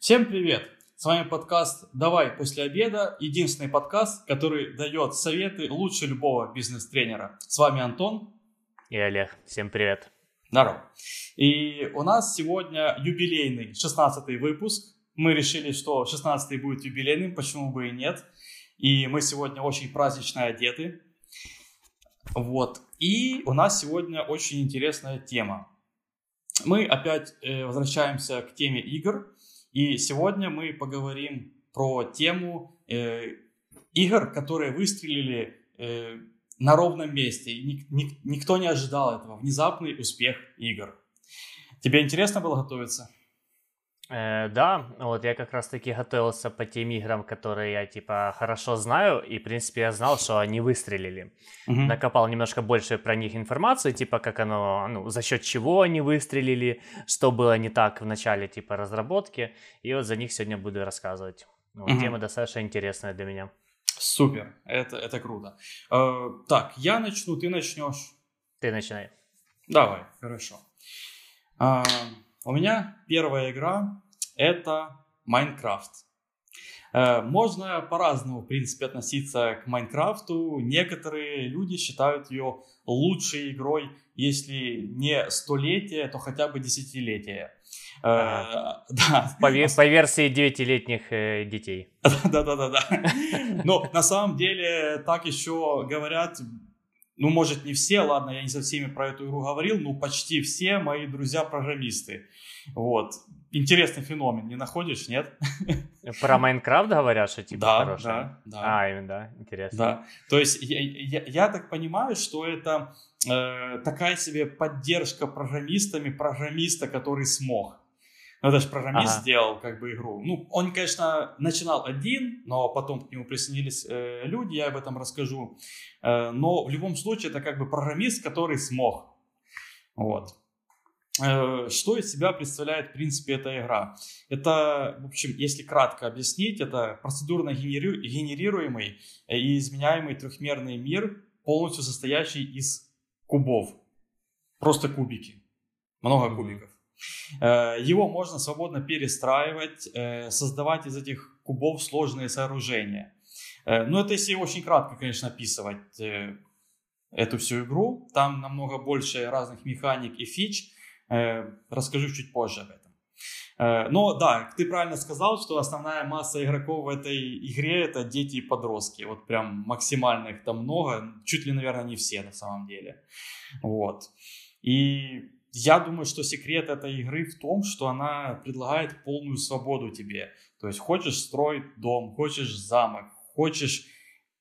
Всем привет! С вами подкаст «Давай после обеда», единственный подкаст, который дает советы лучше любого бизнес-тренера. С вами Антон. И Олег. Всем привет. Здорово. И у нас сегодня юбилейный 16-й выпуск. Мы решили, что 16-й будет юбилейным, почему бы и нет. И мы сегодня очень празднично одеты. Вот. И у нас сегодня очень интересная тема. Мы опять э, возвращаемся к теме игр. И сегодня мы поговорим про тему э, игр, которые выстрелили э, на ровном месте. Ник- ник- никто не ожидал этого. Внезапный успех игр. Тебе интересно было готовиться? Э, да, вот я как раз таки готовился по тем играм, которые я типа хорошо знаю, и в принципе я знал, что они выстрелили. Мгм. Накопал немножко больше про них информации, типа как оно, ну, за счет чего они выстрелили, что было не так в начале типа разработки, и вот за них сегодня буду рассказывать. Ну, вот Мгм. Тема достаточно интересная для меня. Супер, это, это круто. Э, так, я начну, ты начнешь. Ты начинай. Давай, хорошо. А, у меня первая игра это Майнкрафт. Э, Можно по-разному, в принципе, относиться к Майнкрафту. Некоторые люди считают ее лучшей игрой, если не столетие, то хотя бы десятилетие. Э, Ага. Да, По, по версии девятилетних э, детей. да-да-да-да. Но на самом деле так еще говорят, ну, может, не все, ладно, я не со всеми про эту игру говорил, но почти все мои друзья-программисты. Вот. Интересный феномен, не находишь, нет? Про Майнкрафт говорят, что типа да, хороший? да, да. А, именно, да, интересно. Да, то есть я, я- я так понимаю, что это э, такая себе поддержка программистами программиста, который смог. Ну, это же программист Ага. сделал как бы игру. Ну, он, конечно, начинал один, но потом к нему присоединились э, люди, я об этом расскажу. Э, но в любом случае это как бы программист, который смог. Вот. Э, Что из себя представляет, в принципе, эта игра? Это, в общем, если кратко объяснить, это процедурно генери- генерируемый и изменяемый трехмерный мир, полностью состоящий из кубов. Просто кубики. Много кубиков. Э, Его можно свободно перестраивать, э, создавать из этих кубов сложные сооружения. Э, Ну, это если очень кратко, конечно, описывать эту всю игру. Там намного больше разных механик и фич. Расскажу чуть позже об этом. Но да, ты правильно сказал, что основная масса игроков в этой игре это дети и подростки. Вот прям максимально их там много. Чуть ли, наверное, не все на самом деле. Вот. И я думаю, что секрет этой игры в том, что она предлагает полную свободу тебе. То есть хочешь строить дом, хочешь замок, хочешь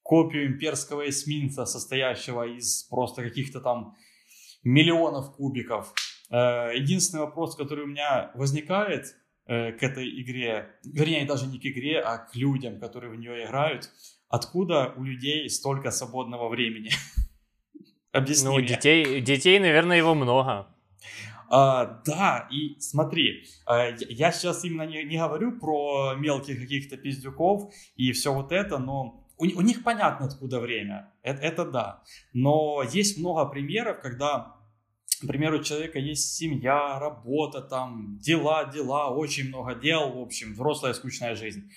копию имперского эсминца, состоящего из просто каких-то там миллионов кубиков. Э, Единственный вопрос, который у меня возникает э, к этой игре, вернее, даже не к игре, а к людям, которые в нее играют, откуда у людей столько свободного времени? Объясни Ну, мне. детей, детей, наверное, его много. А, да, и смотри, а, я- сейчас именно не, не говорю про мелких каких-то пиздюков и все вот это, но у, у них понятно, откуда время. Это, это да. Но есть много примеров, когда, к примеру, у человека есть семья, работа, там, дела, дела, очень много дел, в общем, взрослая скучная жизнь.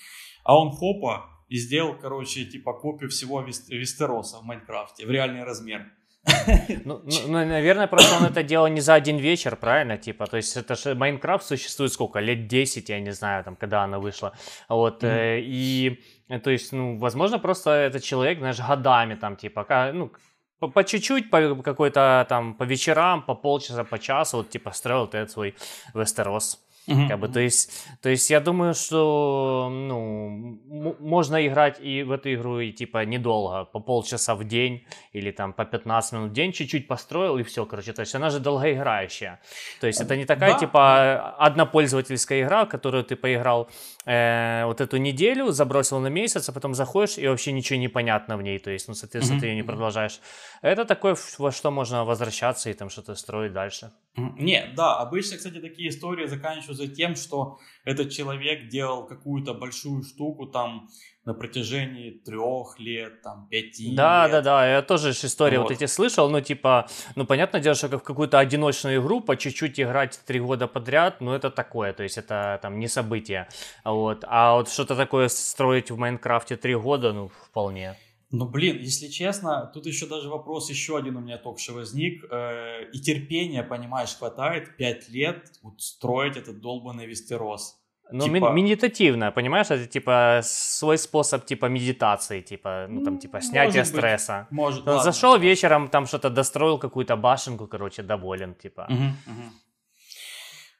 А он хопа и сделал, короче, типа копию всего Вес- Вестероса в Майнкрафте в реальный размер. Ну, ну, ну, наверное, просто он это делал не за один вечер, правильно? Типа, то есть это же Майнкрафт существует сколько? Лет 10, я не знаю, там, когда она вышла. Вот, э, и, э, то есть, ну, возможно, просто этот человек, знаешь, годами там, типа, ну, по, по чуть-чуть, по какой-то там, по вечерам, по полчаса, по часу, вот, типа, строил этот свой Вестерос. Как бы, то есть, то есть я думаю, что ну, м- можно играть и в эту игру и типа недолго, по полчаса в день или там по 15 минут в день, чуть-чуть построил и все, короче, то есть она же долгоиграющая. То есть это не такая Да. типа однопользовательская игра, которую ты поиграл э, вот эту неделю, забросил на месяц, а потом заходишь и вообще ничего не понятно в ней, то есть, ну, соответственно, Мгм, ты ее не продолжаешь. Это такое, во что можно возвращаться и там что-то строить дальше. Не, да, обычно, кстати, такие истории заканчиваются тем, что этот человек делал какую-то большую штуку там на протяжении трех лет, там, пяти Да, лет. да, да, я тоже истории вот. Вот. эти слышал, ну, типа, ну, понятное дело, что в какую-то одиночную игру по чуть-чуть играть три года подряд, ну, это такое, то есть это там не событие, вот, а вот что-то такое строить в Майнкрафте три года, ну, вполне. Ну, блин, если честно, тут еще даже вопрос еще один у меня только что возник. Э, и терпения, понимаешь, хватает пять лет вот строить этот долбанный Вестерос. Ну, Типа- медитативно, понимаешь, это типа свой способ типа медитации, типа, ну, там, типа, снятия может быть. стресса. Может, Он ладно. зашел вечером, там что-то достроил, какую-то башенку, короче, доволен, типа. Мгм.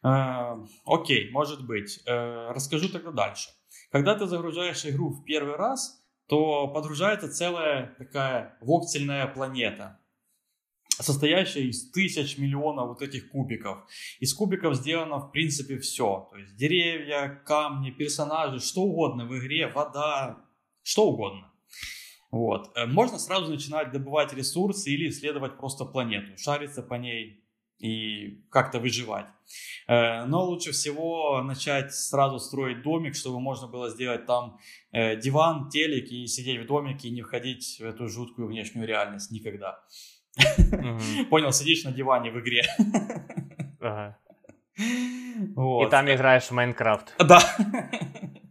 Э, Окей, может быть. Э, Расскажу тогда дальше. Когда ты загружаешь игру в первый раз, то подгружается целая такая воксельная планета, состоящая из тысяч миллионов вот этих кубиков. Из кубиков сделано, в принципе, все. То есть деревья, камни, персонажи, что угодно в игре, вода, что угодно. Вот. Э, Можно сразу начинать добывать ресурсы или исследовать просто планету, шариться по ней и как-то выживать. Э, Но лучше всего начать сразу строить домик, чтобы можно было сделать там э, диван, телек и сидеть в домике и не входить в эту жуткую внешнюю реальность никогда. Понял, сидишь на диване в игре. И там играешь в Майнкрафт. Да.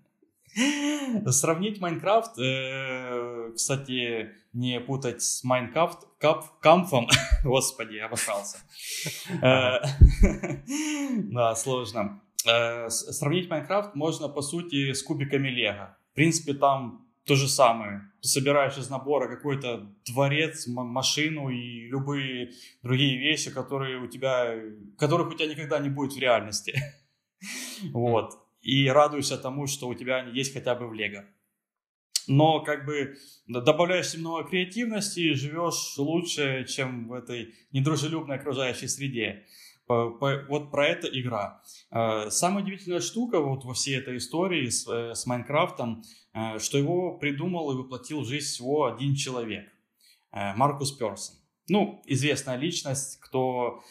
Сравнить Майнкрафт, э, кстати, не путать с Майнкрафт, кап, камфом, господи, обосрался. Э, Да, сложно. Э, Сравнить Майнкрафт можно, по сути, с кубиками Лего. В принципе, там то же самое. Ты собираешь из набора какой-то дворец, машину и любые другие вещи, которые у тебя, которых у тебя никогда не будет в реальности. Вот. И радуешься тому, что у тебя они есть хотя бы в Лего. Но как бы добавляешь немного креативности живешь лучше, чем в этой недружелюбной окружающей среде. Вот про это игра. Э, Самая удивительная штука вот во всей этой истории с, э, с Майнкрафтом, э, что его придумал и воплотил в жизнь всего один человек. Маркус Персон. Ну, известная личность, кто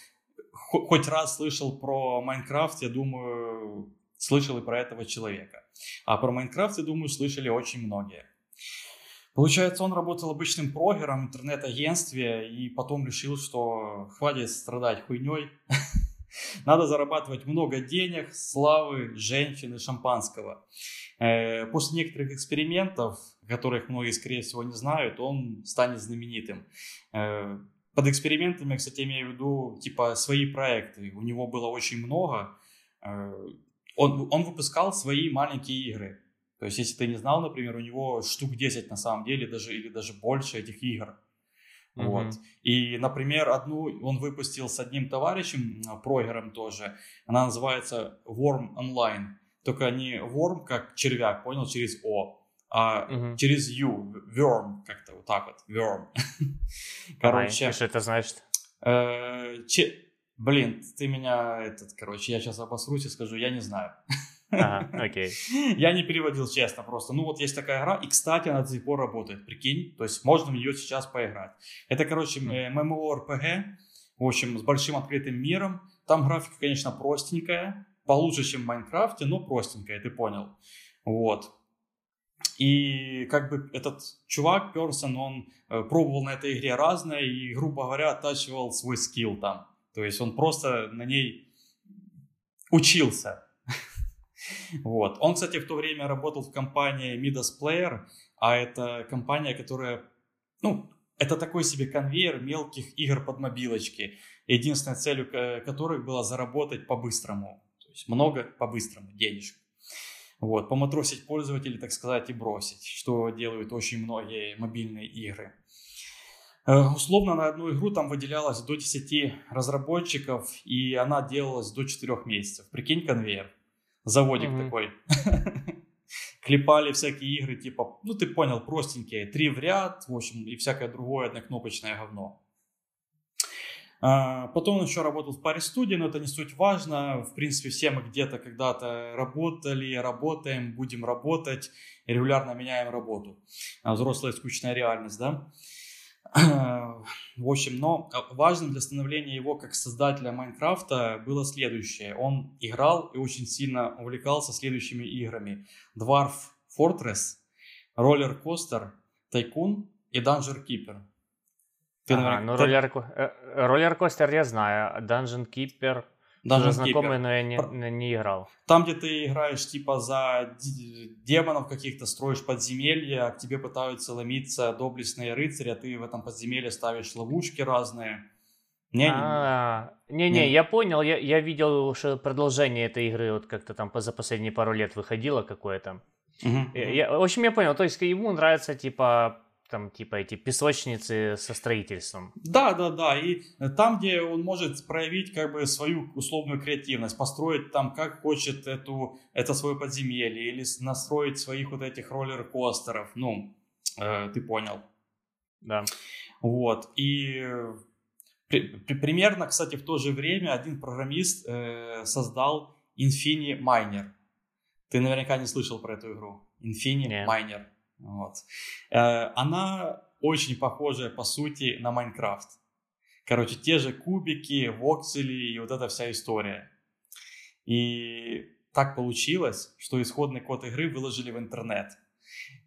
хо- хоть раз слышал про Майнкрафт, я думаю, слышал и про этого человека. А про Майнкрафт, я думаю, слышали очень многие. Получается, он работал обычным прогером в интернет-агентстве и потом решил, что хватит страдать хуйней. Надо зарабатывать много денег, славы, женщин и шампанского. Э, После некоторых экспериментов, которых многие, скорее всего, не знают, он станет знаменитым. Э, Под экспериментами, кстати, имею в виду, типа, свои проекты. У него было очень много. Он, он выпускал свои маленькие игры. То есть, если ты не знал, например, у него штук 10 на самом деле, даже, или даже больше этих игр. Мгм. Вот. И, например, одну он выпустил с одним товарищем, прогером тоже. Она называется Worm Online. Только не Worm как червяк, понял, через О, а Мгм. через U, Worm, как-то вот так вот, Worm. Короче, что это значит? э, че- блин, ты меня, этот, короче, я сейчас обосрусь и скажу, я не знаю. Ага, окей. Я не переводил честно просто. Ну вот есть такая игра, и, кстати, она до сих пор работает, прикинь. То есть можно в нее сейчас поиграть. Это, короче, э, MMORPG, в общем, с большим открытым миром. Там графика, конечно, простенькая, получше, чем в Майнкрафте, но простенькая, ты понял. Вот. И как бы этот чувак, Персон, он э, пробовал на этой игре разное и, грубо говоря, оттачивал свой скилл там. То есть он просто на ней учился. Вот. Он, кстати, в то время работал в компании Midas Player, а это компания, которая, ну, это такой себе конвейер мелких игр под мобилочки, единственной целью ко- которых было заработать по-быстрому. То есть много по-быстрому денежек. Вот, поматросить пользователей, так сказать, и бросить, что делают очень многие мобильные игры. Э, Условно на одну игру там выделялось до 10 разработчиков, и она делалась до 4 месяцев. Прикинь, конвейер. Заводик Мгм. такой. Клепали всякие игры, типа, ну ты понял, простенькие, три в ряд, в общем, и всякое другое однокнопочное говно. А, Потом он еще работал в паре студий, но это не суть важно. В принципе, все мы где-то когда-то работали, работаем, будем работать, регулярно меняем работу. А, Взрослая скучная реальность, да? В общем, но важным для становления его как создателя Майнкрафта было следующее. Он играл и очень сильно увлекался следующими играми. Dwarf Fortress, Roller Coaster, Tycoon и Dungeon Keeper. Ты, ага, наверное, ну ты... роллер, э, роллер костер я знаю, а Dungeon Keeper даже знакомый, но я не, не играл. Там, где ты играешь типа за демонов каких-то, строишь подземелья, а к тебе пытаются ломиться доблестные рыцари, а ты в этом подземелье ставишь ловушки разные. Не-не, я понял, я, я видел что продолжение этой игры, вот как-то там за последние пару лет выходило какое-то. Угу, я, в общем, я понял, то есть ему нравится типа там типа эти песочницы со строительством. Да, да, да. И там, где он может проявить как бы свою условную креативность, построить там как хочет эту, это свое подземелье или настроить своих вот этих роллер-костеров. Ну, э, ты понял. Да. Вот. И при, при, примерно, кстати, в то же время один программист э, создал Infini Miner. Ты наверняка не слышал про эту игру. Infini Нет. Miner. Вот. Э, она очень похожая, по сути, на Майнкрафт. Короче, те же кубики, воксели и вот эта вся история. И так получилось, что исходный код игры выложили в интернет.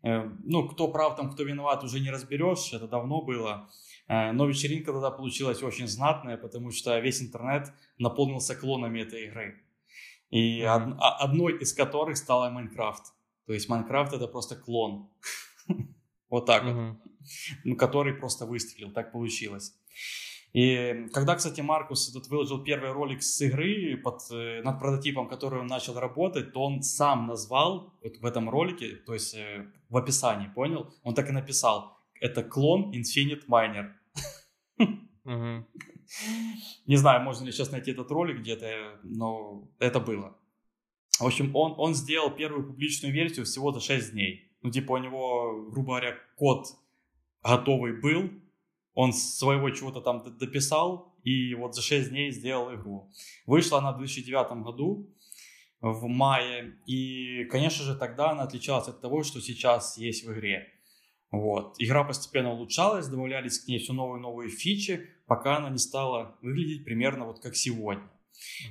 Э, ну, кто прав там, кто виноват, уже не разберешь, это давно было. Э, но вечеринка тогда получилась очень знатная, потому что весь интернет наполнился клонами этой игры. И mm-hmm. одной из которых стала Майнкрафт. То есть Майнкрафт это просто клон. Вот так вот. Ну, который просто выстрелил. Так получилось. И когда, кстати, Маркус этот выложил первый ролик с игры под, э, над прототипом, который он начал работать, то он сам назвал вот в этом ролике, то есть э, в описании, понял? Он так и написал. Это клон Infinite Miner. Не знаю, можно ли сейчас найти этот ролик где-то, но это было. В общем, он, он сделал первую публичную версию всего за 6 дней. Ну, типа, у него, грубо говоря, код готовый был, он своего чего-то там дописал, и вот за 6 дней сделал игру. Вышла она в 2009 году, в мае, и, конечно же, тогда она отличалась от того, что сейчас есть в игре. Вот. Игра постепенно улучшалась, добавлялись к ней все новые и новые фичи, пока она не стала выглядеть примерно вот как сегодня.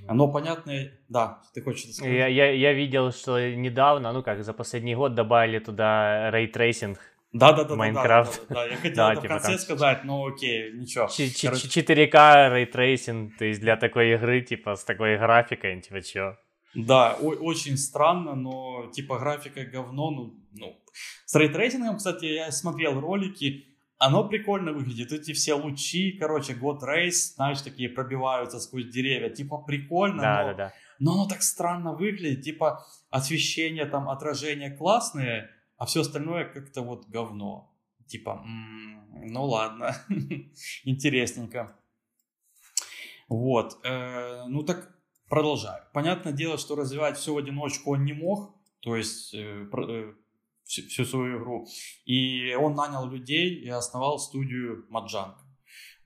Но понятно, да, ты хочешь это сказать? Я, я, я видел, что недавно, ну как, за последний год добавили туда ray tracing. Да, да, да, Майнкрафт. Да, да, да, я хотел да, это типа в конце там... сказать, но окей, ничего. 4К ray tracing, то есть для такой игры, типа, с такой графикой, типа, чё? Да, о- очень странно, но типа графика говно, ну, ну. С ray tracing ом, кстати, я смотрел ролики, оно прикольно выглядит. Эти все лучи, короче, god rays, знаешь, такие пробиваются сквозь деревья. Типа прикольно, да, но, да, да. но оно так странно выглядит. Типа освещение, там, отражение классные, а все остальное как-то вот говно. Типа, м-м, ну ладно, интересненько. Вот, э, ну так продолжаю. Понятное дело, что развивать все в одиночку он не мог. То есть э, э всю, всю свою игру. И он нанял людей и основал студию Маджанг.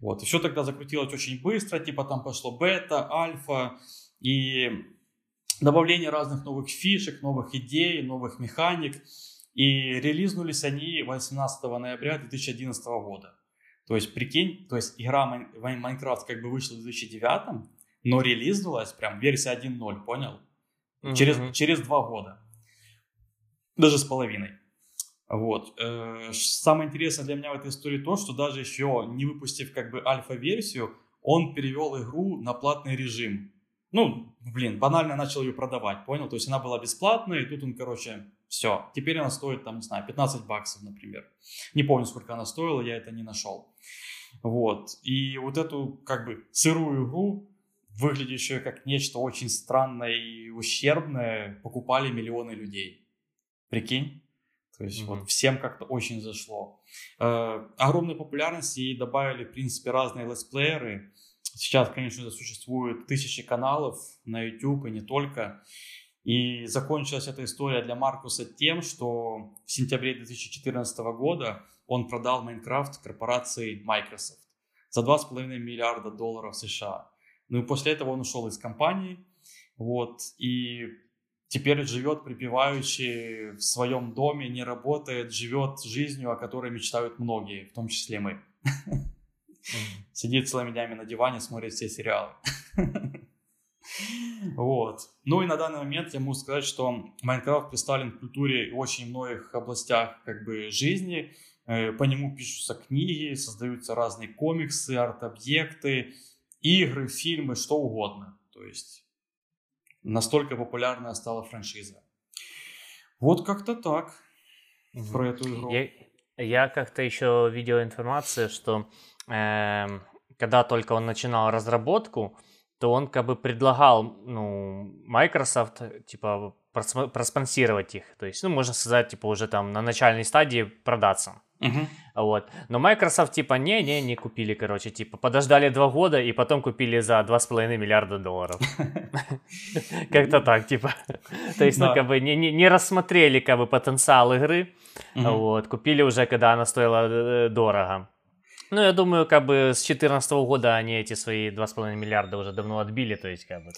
Вот. И все тогда закрутилось очень быстро, типа там пошло бета, альфа и добавление разных новых фишек, новых идей, новых механик. И релизнулись они 18 ноября 2011 года. То есть, прикинь, то есть игра Майнкрафт как бы вышла в 2009, но релизнулась прям версия 1.0, понял? Mm-hmm. Через, через два года даже с половиной. Вот. Э, самое интересное для меня в этой истории то, что даже еще не выпустив как бы альфа-версию, он перевел игру на платный режим. Ну, блин, банально начал ее продавать, понял? То есть она была бесплатная, и тут он, короче, все. Теперь она стоит, там, не знаю, 15 баксов, например. Не помню, сколько она стоила, я это не нашел. Вот. И вот эту, как бы, сырую игру, выглядящую как нечто очень странное и ущербное, покупали миллионы людей. Прикинь? То есть mm-hmm. вот всем как-то очень зашло. Э, огромной популярности ей добавили, в принципе, разные летсплееры. Сейчас, конечно же, существует тысячи каналов на YouTube и не только. И закончилась эта история для Маркуса тем, что в сентябре 2014 года он продал Майнкрафт корпорации Microsoft за 2,5 миллиарда долларов США. Ну и после этого он ушел из компании. Вот, и теперь живет припеваючи в своем доме, не работает, живет жизнью, о которой мечтают многие, в том числе мы. Сидит целыми днями на диване, смотрит все сериалы. Вот. Ну и на данный момент я могу сказать, что Майнкрафт представлен в культуре в очень многих областях как бы жизни. Э, по нему пишутся книги, создаются разные комиксы, арт-объекты, игры, фильмы, что угодно. То есть настолько популярная стала франшиза. Вот как-то так Мгм. про эту игру. Я, я как-то еще видел информацию, что эм, когда только он начинал разработку, то он как бы предлагал, ну, Microsoft, типа, проспонсировать их. То есть, ну, можно сказать, типа, уже там на начальной стадии продаться. Мгм. Вот. Но Microsoft, типа, не-не, не купили, короче, типа, подождали два года и потом купили за 2,5 миллиарда долларов. Как-то так, типа. То есть, ну, как бы не, рассмотрели, как бы, потенциал игры, вот, купили уже, когда она стоила э, дорого. Ну, я думаю, как бы с 2014 года они эти свои 2,5 миллиарда уже давно отбили, то есть, как бы,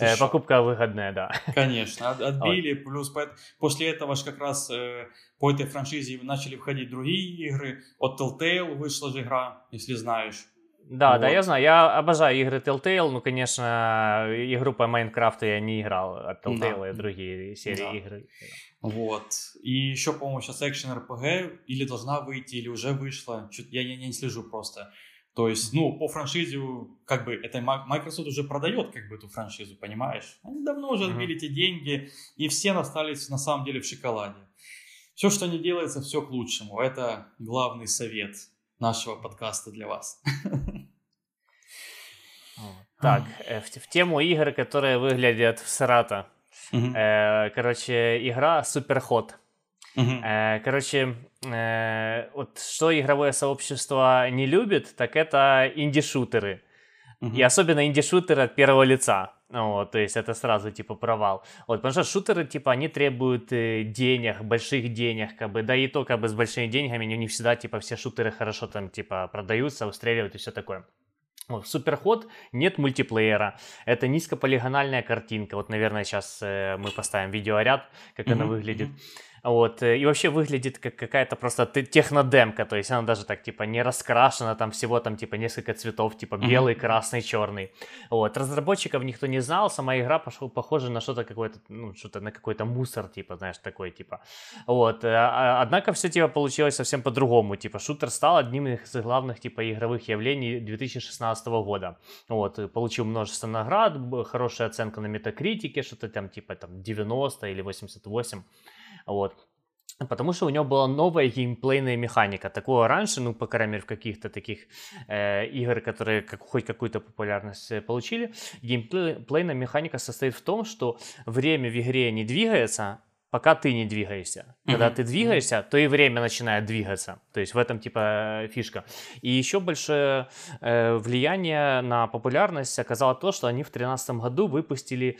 э, покупка выгодная, да. Конечно, от- отбили, плюс по- после этого же как раз э, по этой франшизе начали входить другие игры. От Telltale вышла же игра, если знаешь. Да, да, Вот. я знаю, я обожаю игры Telltale, ну, конечно, игру по Майнкрафту я не играл от Telltale Да. и другие серии Да. игр. Вот. И еще, по-моему, сейчас экшен RPG или должна выйти, или уже вышла. Чё- Я, я не слежу просто. То есть, ну, по франшизе, как бы, это Microsoft уже продает, как бы, эту франшизу, понимаешь? Они давно уже отбили эти деньги, и все остались, на самом деле, в шоколаде. Все, что не делается, все к лучшему. Это главный совет нашего подкаста для вас. Так, э, в, тему игр, которые выглядят в Сарата. Э, короче, игра Superhot. Э, короче, э, вот что игровое сообщество не любит, так это инди-шутеры. Мгм. И особенно инди-шутеры от первого лица. Вот, то есть это сразу типа провал. Вот, потому что шутеры, типа, они требуют э, денег, больших денег, как бы, да и то, как бы, с большими деньгами не, не всегда, типа, все шутеры хорошо там, типа, продаются, устреливают и все такое. Вот, в Суперход нет мультиплеера, это низкополигональная картинка. Вот, наверное, сейчас э, мы поставим видеоряд, как она Мгм, выглядит. мгм. Вот, э, и вообще выглядит как какая-то просто те- технодемка, то есть она даже так, типа, не раскрашена, там всего там, типа, несколько цветов, типа, белый, красный, черный. Вот, разработчиков никто не знал, сама игра пошел, похожа на что-то какое-то, ну, что-то на какой-то мусор, типа, знаешь, такой, типа. Вот, э, а- однако все, типа, получилось совсем по-другому, типа, шутер стал одним из главных, типа, игровых явлений 2016 года. Вот, и получил множество наград, хорошая оценка на метакритике, что-то там, типа, там, 90 или 88, вот. Потому что у него была новая геймплейная механика. Такого раньше, ну, по крайней мере, в каких-то таких э, игр, которые как, хоть какую-то популярность э, получили, геймплейная механика состоит в том, что время в игре не двигается, пока ты не двигаешься. Когда Мгм. ты двигаешься, то и время начинает двигаться. То есть в этом типа фишка. И еще большое э, влияние на популярность оказало то, что они в 2013 году выпустили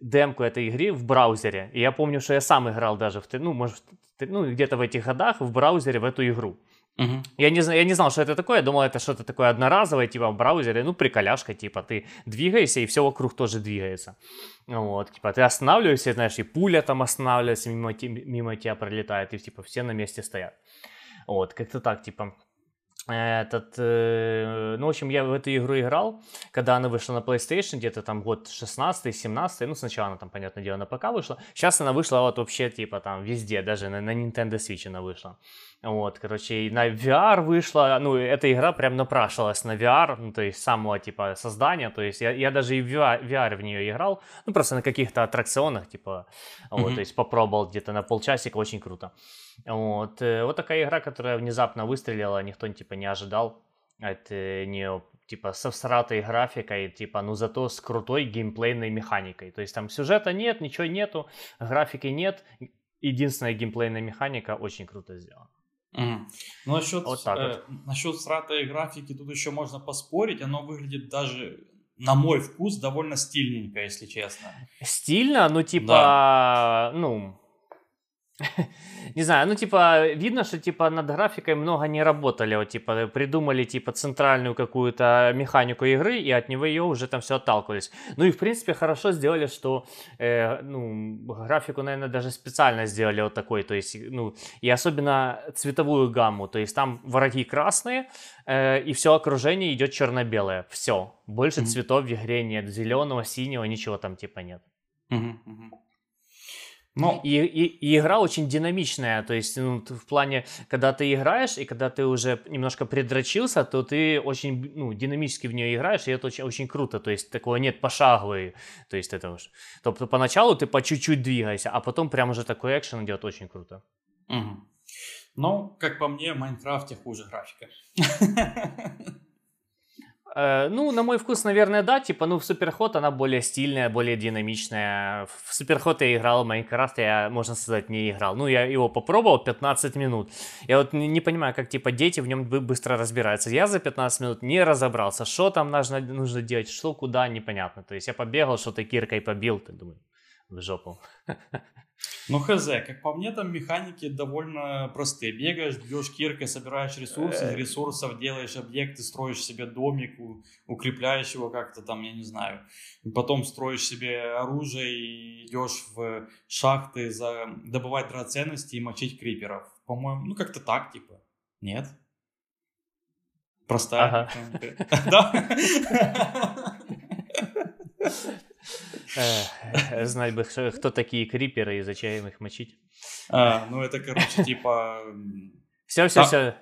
демку этой игры в браузере. И я помню, что я сам играл даже, в, ну, может, ну, где-то в этих годах в браузере в эту игру. Мгм. Я не, я не знал, что это такое, я думал, это что-то такое одноразовое, типа в браузере, ну, приколяшка, типа ты двигаешься, и все вокруг тоже двигается. Вот, типа ты останавливаешься, знаешь, и пуля там останавливается, мимо, мимо тебя пролетает, и типа все на месте стоят. Вот, как-то так, типа. Этот, э, ну, в общем, я в эту игру играл, когда она вышла на PlayStation, где-то там год 16-17, ну, сначала она там, понятное дело, на ПК вышла, сейчас она вышла вот вообще, типа, там, везде, даже на, на Nintendo Switch она вышла. Вот, короче, и на VR вышла, ну, эта игра прям напрашивалась на VR, ну, то есть самого, типа, создания, то есть я, я даже и в VR, VR в нее играл, ну, просто на каких-то аттракционах, типа, вот, Мгм. то есть попробовал где-то на полчасика, очень круто. Вот, э, вот такая игра, которая внезапно выстрелила, никто, типа, не ожидал от э, нее, типа, со всратой графикой, типа, ну, зато с крутой геймплейной механикой. То есть там сюжета нет, ничего нету, графики нет, единственная геймплейная механика очень круто сделана. Ну, насчет, Вот так э, насчет сратой графики тут еще можно поспорить. Оно выглядит даже, на мой вкус, довольно стильненько, если честно. Стильно, ну, типа, ну, Не знаю, ну, типа, видно, что, типа, над графикой много не работали, вот, типа, придумали, типа, центральную какую-то механику игры, и от него ее уже там все отталкивались. Ну, и, в принципе, хорошо сделали, что, э, ну, графику, наверное, даже специально сделали вот такой, то есть, ну, и особенно цветовую гамму, то есть, там враги красные, э, и все окружение идет черно-белое, все, больше mm-hmm. цветов в игре нет, зеленого, синего, ничего там, типа, нет. Mm-hmm. Ну, и, и, и игра очень динамичная, то есть ну, в плане, когда ты играешь и когда ты уже немножко предрочился, то ты очень ну, динамически в нее играешь, и это очень, очень круто, то есть такого нет пошаговой, то есть это уж. Тобто поначалу ты по чуть-чуть двигаешься, а потом прям уже такой экшен идет очень круто. Угу. Ну, как по мне, в Майнкрафте хуже графика. Э, ну, на мой вкус, наверное, да. Типа, ну, в Суперход она более стильная, более динамичная. В Суперход я играл, в Майнкрафт я, можно сказать, не играл. Ну, я его попробовал 15 минут. Я вот не, не понимаю, как, типа, дети в нем быстро разбираются. Я за 15 минут не разобрался, что там нужно, нужно делать, что куда, непонятно. То есть я побегал, что-то киркой побил, ты думаю, в жопу. Ну, хз, как по мне, там механики довольно простые. Бегаешь, бьешь киркой, собираешь ресурсы, из ресурсов делаешь объекты, строишь себе домик, укрепляешь его как-то там, я не знаю. Потом строишь себе оружие и идешь в шахты за... добывать драгоценности и мочить криперов. По-моему, ну как-то так, типа. Нет? Простая. Ага. Да? Знать бы, кто такие криперы и зачем их мочить. А, ну это, короче, типа... Все, все, все.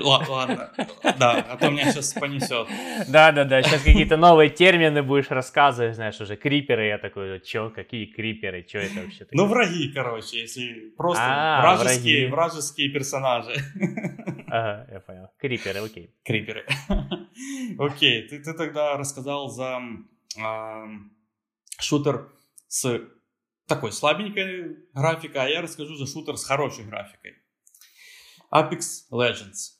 Ладно, да, а то меня сейчас понесет. Да, да, да. Сейчас какие-то новые термины будешь рассказывать, знаешь, уже криперы. Я такой, что, какие криперы, что это вообще? Ну, враги, короче, если просто а, вражеские, вражеские персонажи. Ага, я понял. Криперы, окей. Криперы. Окей, ты тогда рассказал за шутер с такой слабенькой графикой, а я расскажу за шутер с хорошей графикой. Apex Legends.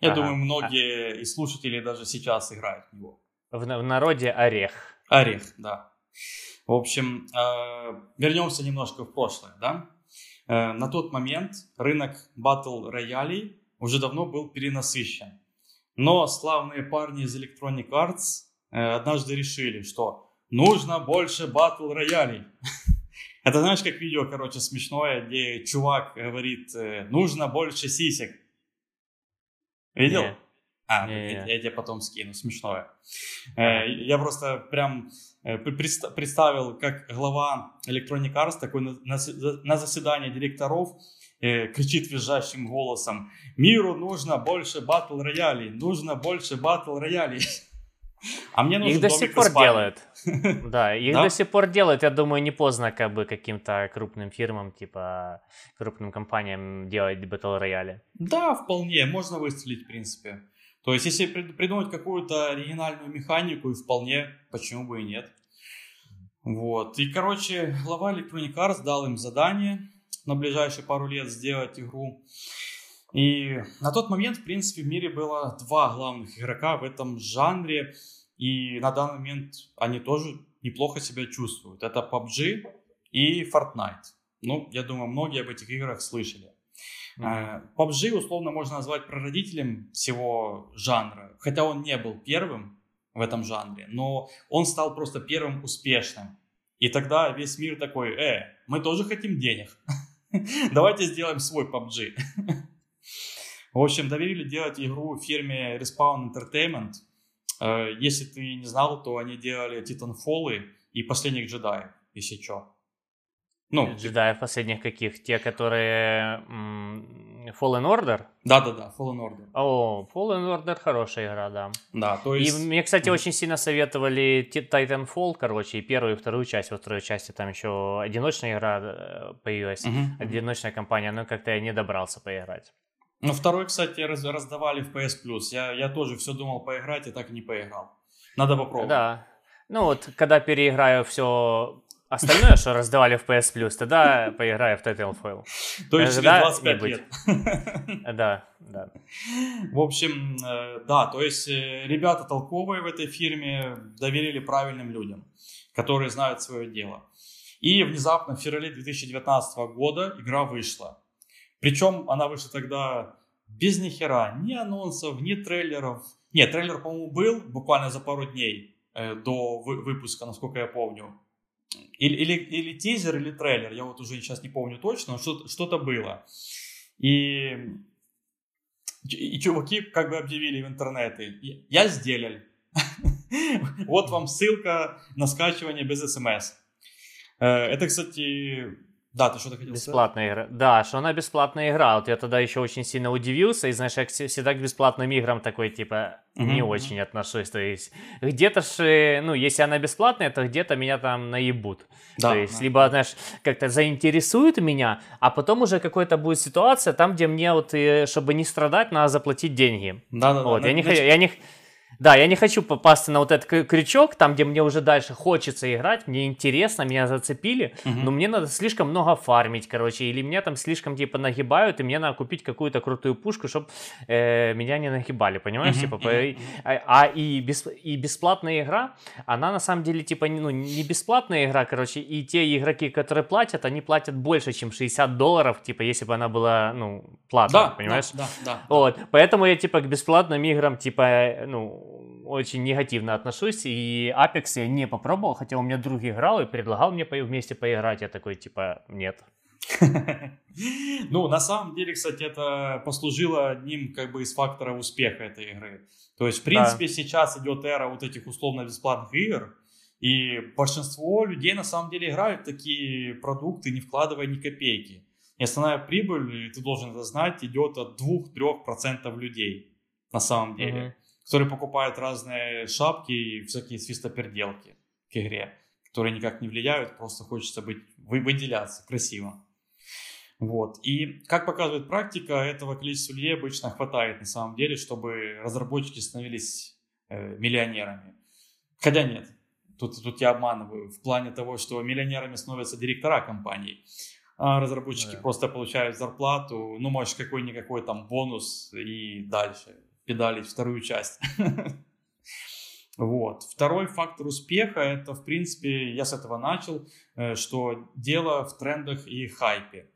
Я ага. думаю, многие из слушателей даже сейчас играют в него. В, в народе Орех. Орех, да. В общем, э, вернемся немножко в прошлое, да. Э, на тот момент рынок батл роялей уже давно был перенасыщен. Но славные парни из Electronic Arts э, однажды решили, что нужно больше батл роялей. Это знаешь, как видео, короче, смешное, где чувак говорит, э, нужно больше сисек. Видел? А, я, я тебе потом скину, смешное. Э, я просто прям э, представил, как глава Electronic Arts такой на заседании директоров кричит визжащим голосом, миру нужно больше батл роялей, нужно больше батл роялей. А мне нужен Их до сих пор делают. Да, их до сих пор делают. Я думаю, не поздно как бы каким-то крупным фирмам, типа крупным компаниям делать Battle Royale. Да, вполне. Можно выстрелить, в принципе. То есть, если придумать какую-то оригинальную механику, и вполне, почему бы и нет. Вот. И, короче, глава Electronic Arts дал им задание на ближайшие пару лет сделать игру. И на тот момент, в принципе, в мире было два главных игрока в этом жанре. И на данный момент они тоже неплохо себя чувствуют. Это PUBG и Fortnite. Ну, я думаю, многие об этих играх слышали. Mm-hmm. PUBG условно можно назвать прародителем всего жанра, хотя он не был первым в этом жанре, но он стал просто первым успешным. И тогда весь мир такой, э, мы тоже хотим денег. Давайте сделаем свой PUBG. В общем, доверили делать игру фирме Respawn Entertainment – Э, если ты не знал, то они делали Titanfall и Последних джедаев, если что. Ну, джедаев последних каких? Те, которые Fallen Order? Да-да-да, Fallen Order. О, Fallen Order хорошая игра, да. Да, то есть... И мне, кстати, очень сильно советовали Titanfall, короче, и первую, и вторую часть. Во второй части там еще одиночная игра э, появилась, mm-hmm. одиночная компания, но как-то я не добрался поиграть. Ну, второй, кстати, раз, раздавали в PS Plus. Я, я тоже все думал поиграть, и так и не поиграл. Надо попробовать. Да. Ну вот, когда переиграю все остальное, что раздавали в PS Plus, тогда поиграю в Titanfall. То есть через 25 лет. Да, да. В общем, э, да, то есть э, ребята толковые в этой фирме доверили правильным людям, которые знают свое дело. И внезапно в феврале 2019 года игра вышла. Причем она вышла тогда без ни хера, ни анонсов, ни трейлеров. Нет, трейлер, по-моему, был буквально за пару дней э, до вы- выпуска, насколько я помню. Или, или, или тизер, или трейлер, я вот уже сейчас не помню точно, но что- что-то было. И, и чуваки как бы объявили в интернете, я сделал. Вот вам ссылка на скачивание без смс. Э, Это, кстати, да, ты что-то хотел сказать? Бесплатная игра. Да, что она бесплатная игра. Вот я тогда еще очень сильно удивился. И знаешь, я всегда к бесплатным играм такой, типа, не Мгм, мгм. очень отношусь. То есть, где-то ж, э, ну, если она бесплатная, то где-то меня там наебут. Да, то есть, да. либо, знаешь, как-то заинтересует меня, а потом уже какая-то будет ситуация, там, где мне вот, э, чтобы не страдать, надо заплатить деньги. Да, да, да. Вот, я не Нач- хочу, я не, да, я не хочу попасться на вот этот крю- крючок, там, где мне уже дальше хочется играть, мне интересно, меня зацепили, Мгм. но мне надо слишком много фармить, короче, или меня там слишком, типа, нагибают, и мне надо купить какую-то крутую пушку, чтобы меня не нагибали, понимаешь, Мгм, типа, по- а, а и, бес, и бесплатная игра, она на самом деле, типа, не- ну, не бесплатная игра, короче, и те игроки, которые платят, они платят больше, чем 60 долларов, типа, если бы она была, ну, платная, Да, понимаешь? да, да, да. Вот, поэтому я, типа, к бесплатным играм, типа, э, ну, очень негативно отношусь, и Apex я не попробовал, хотя у меня друг играл и предлагал мне вместе поиграть, я такой, типа, нет. Ну, на самом деле, кстати, это послужило одним как бы из факторов успеха этой игры. То есть, в принципе, сейчас идет эра вот этих условно-бесплатных игр, и большинство людей на самом деле играют в такие продукты, не вкладывая ни копейки. И основная прибыль, ты должен это знать, идет от 2-3% людей на самом деле, Мгм. Которые покупают разные шапки и всякие свистоперделки к игре, которые никак не влияют, просто хочется быть, вы- выделяться красиво. Вот. И как показывает практика, этого количества людей обычно хватает на самом деле, чтобы разработчики становились э, миллионерами. Хотя нет, тут, тут я обманываю в плане того, что миллионерами становятся директора компаний, а разработчики Да. просто получают зарплату, ну, может, какой-никакой там бонус и дальше педалить вторую часть. Вот. Второй фактор успеха, это, в принципе, я с этого начал, э, что дело в трендах и хайпе,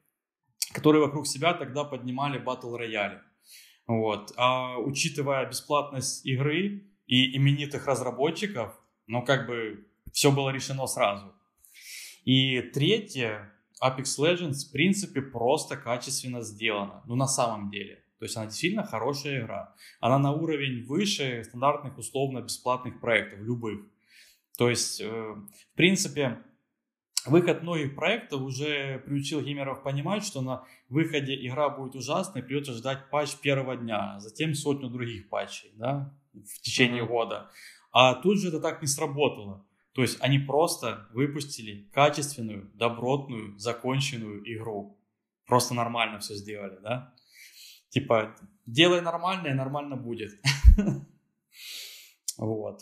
которые вокруг себя тогда поднимали батл рояли. Вот. А учитывая бесплатность игры и именитых разработчиков, ну, как бы, все было решено сразу. И третье, Apex Legends, в принципе, просто качественно сделана. Ну, на самом деле. То есть она действительно хорошая игра. Она на уровень выше стандартных условно-бесплатных проектов, любых. То есть, э, в принципе, выход многих проектов уже приучил геймеров понимать, что на выходе игра будет ужасной, придется ждать патч первого дня, а затем сотню других патчей да, в течение Мгм. года. А тут же это так не сработало. То есть они просто выпустили качественную, добротную, законченную игру. Просто нормально все сделали, да? Типа, делай нормально, и нормально будет. Вот.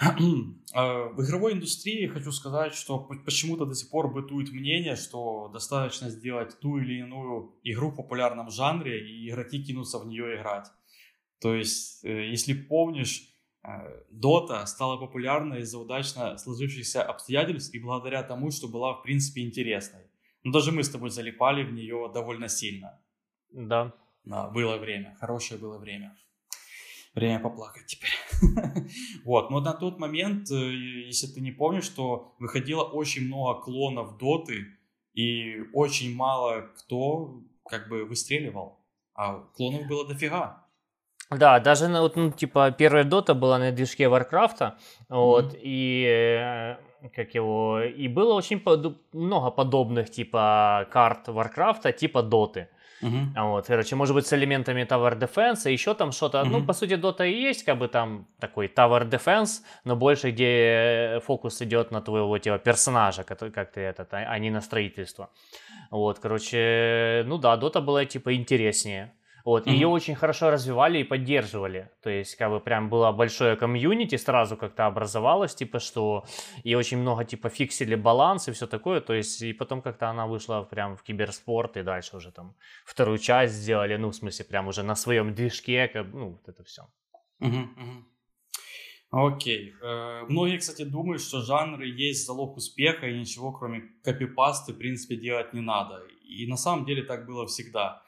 Э, В игровой индустрии хочу сказать, что почему-то до сих пор бытует мнение, что достаточно сделать ту или иную игру в популярном жанре, и игроки кинутся в нее играть. То есть, э, если помнишь, э, Dota стала популярной из-за удачно сложившихся обстоятельств и благодаря тому, что была, в принципе, интересной. Но даже мы с тобой залипали в нее довольно сильно. Да. Да, было время, хорошее было время. Время поплакать теперь. вот, но на тот момент, э, если ты не помнишь, что выходило очень много клонов Доты, и очень мало кто как бы выстреливал. А клонов было дофига. Да, даже, на, вот, ну, типа, первая дота была на движке Варкрафта, вот, и, э, как его, и было очень поду- много подобных, типа, карт Варкрафта, типа доты. А Вот, короче, может быть, с элементами Tower Defense, еще там что-то. Ну, Мгм. по сути, Dota и есть, как бы там такой Tower Defense, но больше, где фокус идет на твоего типа, персонажа, как, как ты этот, а а не на строительство. Вот, короче, ну да, Dota была типа интереснее. Вот, Мгм. ее очень хорошо развивали и поддерживали. То есть, как бы прям было большое комьюнити, сразу как-то образовалось, типа, что и очень много, типа, фиксили баланс и все такое. То есть, и потом как-то она вышла прям в киберспорт, и дальше уже там вторую часть сделали, ну, в смысле, прям уже на своем движке, как, ну, вот это все. Мгм. Окей. Э, многие, кстати, думают, что жанры есть залог успеха, и ничего, кроме копипасты, в принципе, делать не надо. И на самом деле так было всегда.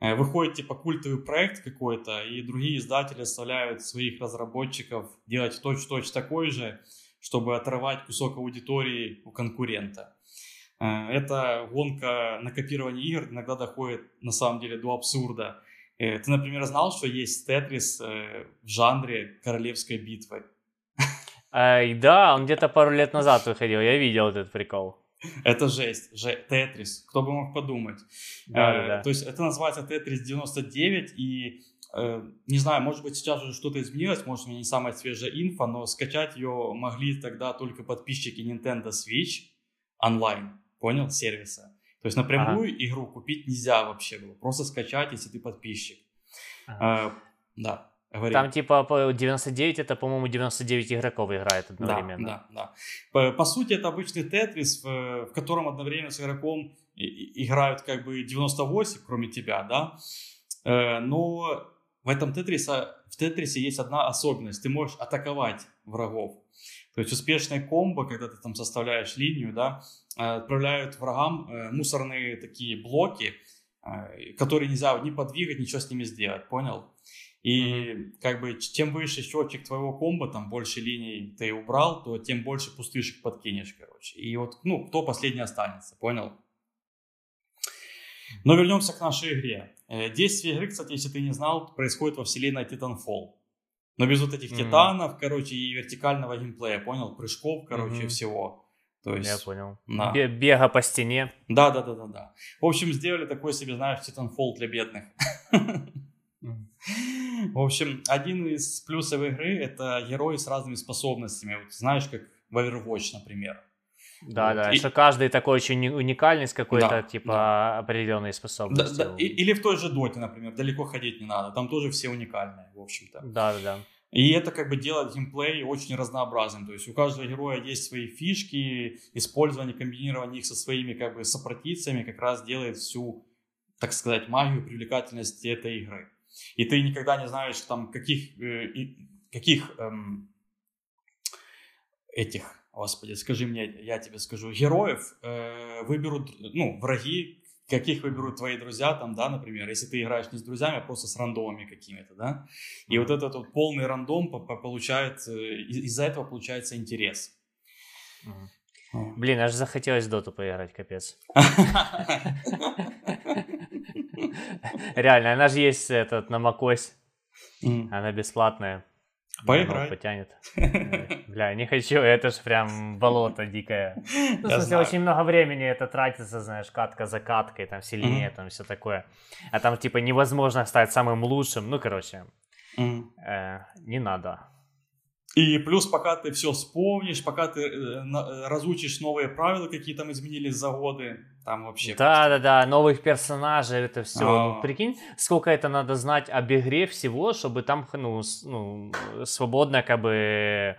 Э, выходит типа культовый проект какой-то, и другие издатели оставляют своих разработчиков делать точь-в-точь такой же, чтобы отрывать кусок аудитории у конкурента. Э, эта гонка на копирование игр иногда доходит на самом деле до абсурда. Э, ты, например, знал, что есть Тетрис в жанре королевской битвы? Да, он где-то пару лет назад выходил, я видел этот прикол. Это жесть, же, Тетрис, кто бы мог подумать. Да, э, да. То есть это называется Тетрис 99, и э, не знаю, может быть сейчас уже что-то изменилось, может у меня не самая свежая инфа, но скачать ее могли тогда только подписчики Nintendo Switch онлайн, понял, сервиса. То есть напрямую ага. игру купить нельзя вообще было, просто скачать, если ты подписчик. Ага. Э, да. Говори. Там типа 99, это, по-моему, 99 игроков играет одновременно. Да, да, да. По, по сути, это обычный тетрис, в, в котором одновременно с игроком играют как бы 98, кроме тебя, да. Э, но в этом тетрисе, в тетрисе есть одна особенность. Ты можешь атаковать врагов. То есть успешная комбо, когда ты там составляешь линию, да, отправляют врагам э, мусорные такие блоки, э, которые нельзя ни подвигать, ничего с ними сделать, понял? И mm-hmm. как бы чем выше счетчик твоего комбо, там больше линий ты убрал, то тем больше пустышек подкинешь, короче. И вот, ну, кто последний останется, понял? Но вернемся к нашей игре. Э, действие игры, кстати, если ты не знал, происходит во вселенной Titanfall. Но без вот этих mm-hmm. титанов, короче, и вертикального геймплея, понял? Прыжков, короче, mm-hmm. всего. То есть, Я понял. На... Бега по стене. Да, да, да, да, да. В общем, сделали такой себе, знаешь, Titanfall для бедных. В общем, один из плюсов игры — это герои с разными способностями. Вот, знаешь, как в Overwatch, например. Да, да, и... что каждый такой очень уникальный с какой-то, да, типа, да. определенной способностью. Да, да. И, или в той же Доте, например, далеко ходить не надо, там тоже все уникальные, в общем-то. Да, да, да. И это как бы делает геймплей очень разнообразным. То есть у каждого героя есть свои фишки, использование, комбинирование их со своими как бы сопротивцами как раз делает всю, так сказать, магию, привлекательность этой игры и ты никогда не знаешь там каких, э, каких эм, этих, господи, скажи мне, я тебе скажу, героев э, выберут, ну, враги, каких выберут твои друзья, там, да, например, если ты играешь не с друзьями, а просто с рандомами какими-то, да, и вот этот вот полный рандом получает, э, из-за этого получается интерес. Блин, аж захотелось доту поиграть, капец. Реально, она же есть этот на macOS. Она бесплатная. Поиграй. Потянет. Бля, не хочу, это же прям болото дикое. Ну, в смысле, очень много времени это тратится, знаешь, катка за каткой, там, линии, там, все такое. А там, типа, невозможно стать самым лучшим. Ну, короче, э, не надо. И плюс, пока ты все вспомнишь, пока ты э, э, разучишь новые правила, какие там изменились за годы, там вообще... Да, да, да, новых персонажей, это все. Ну, прикинь, сколько это надо знать об игре всего, чтобы там, ну, ну, свободно как бы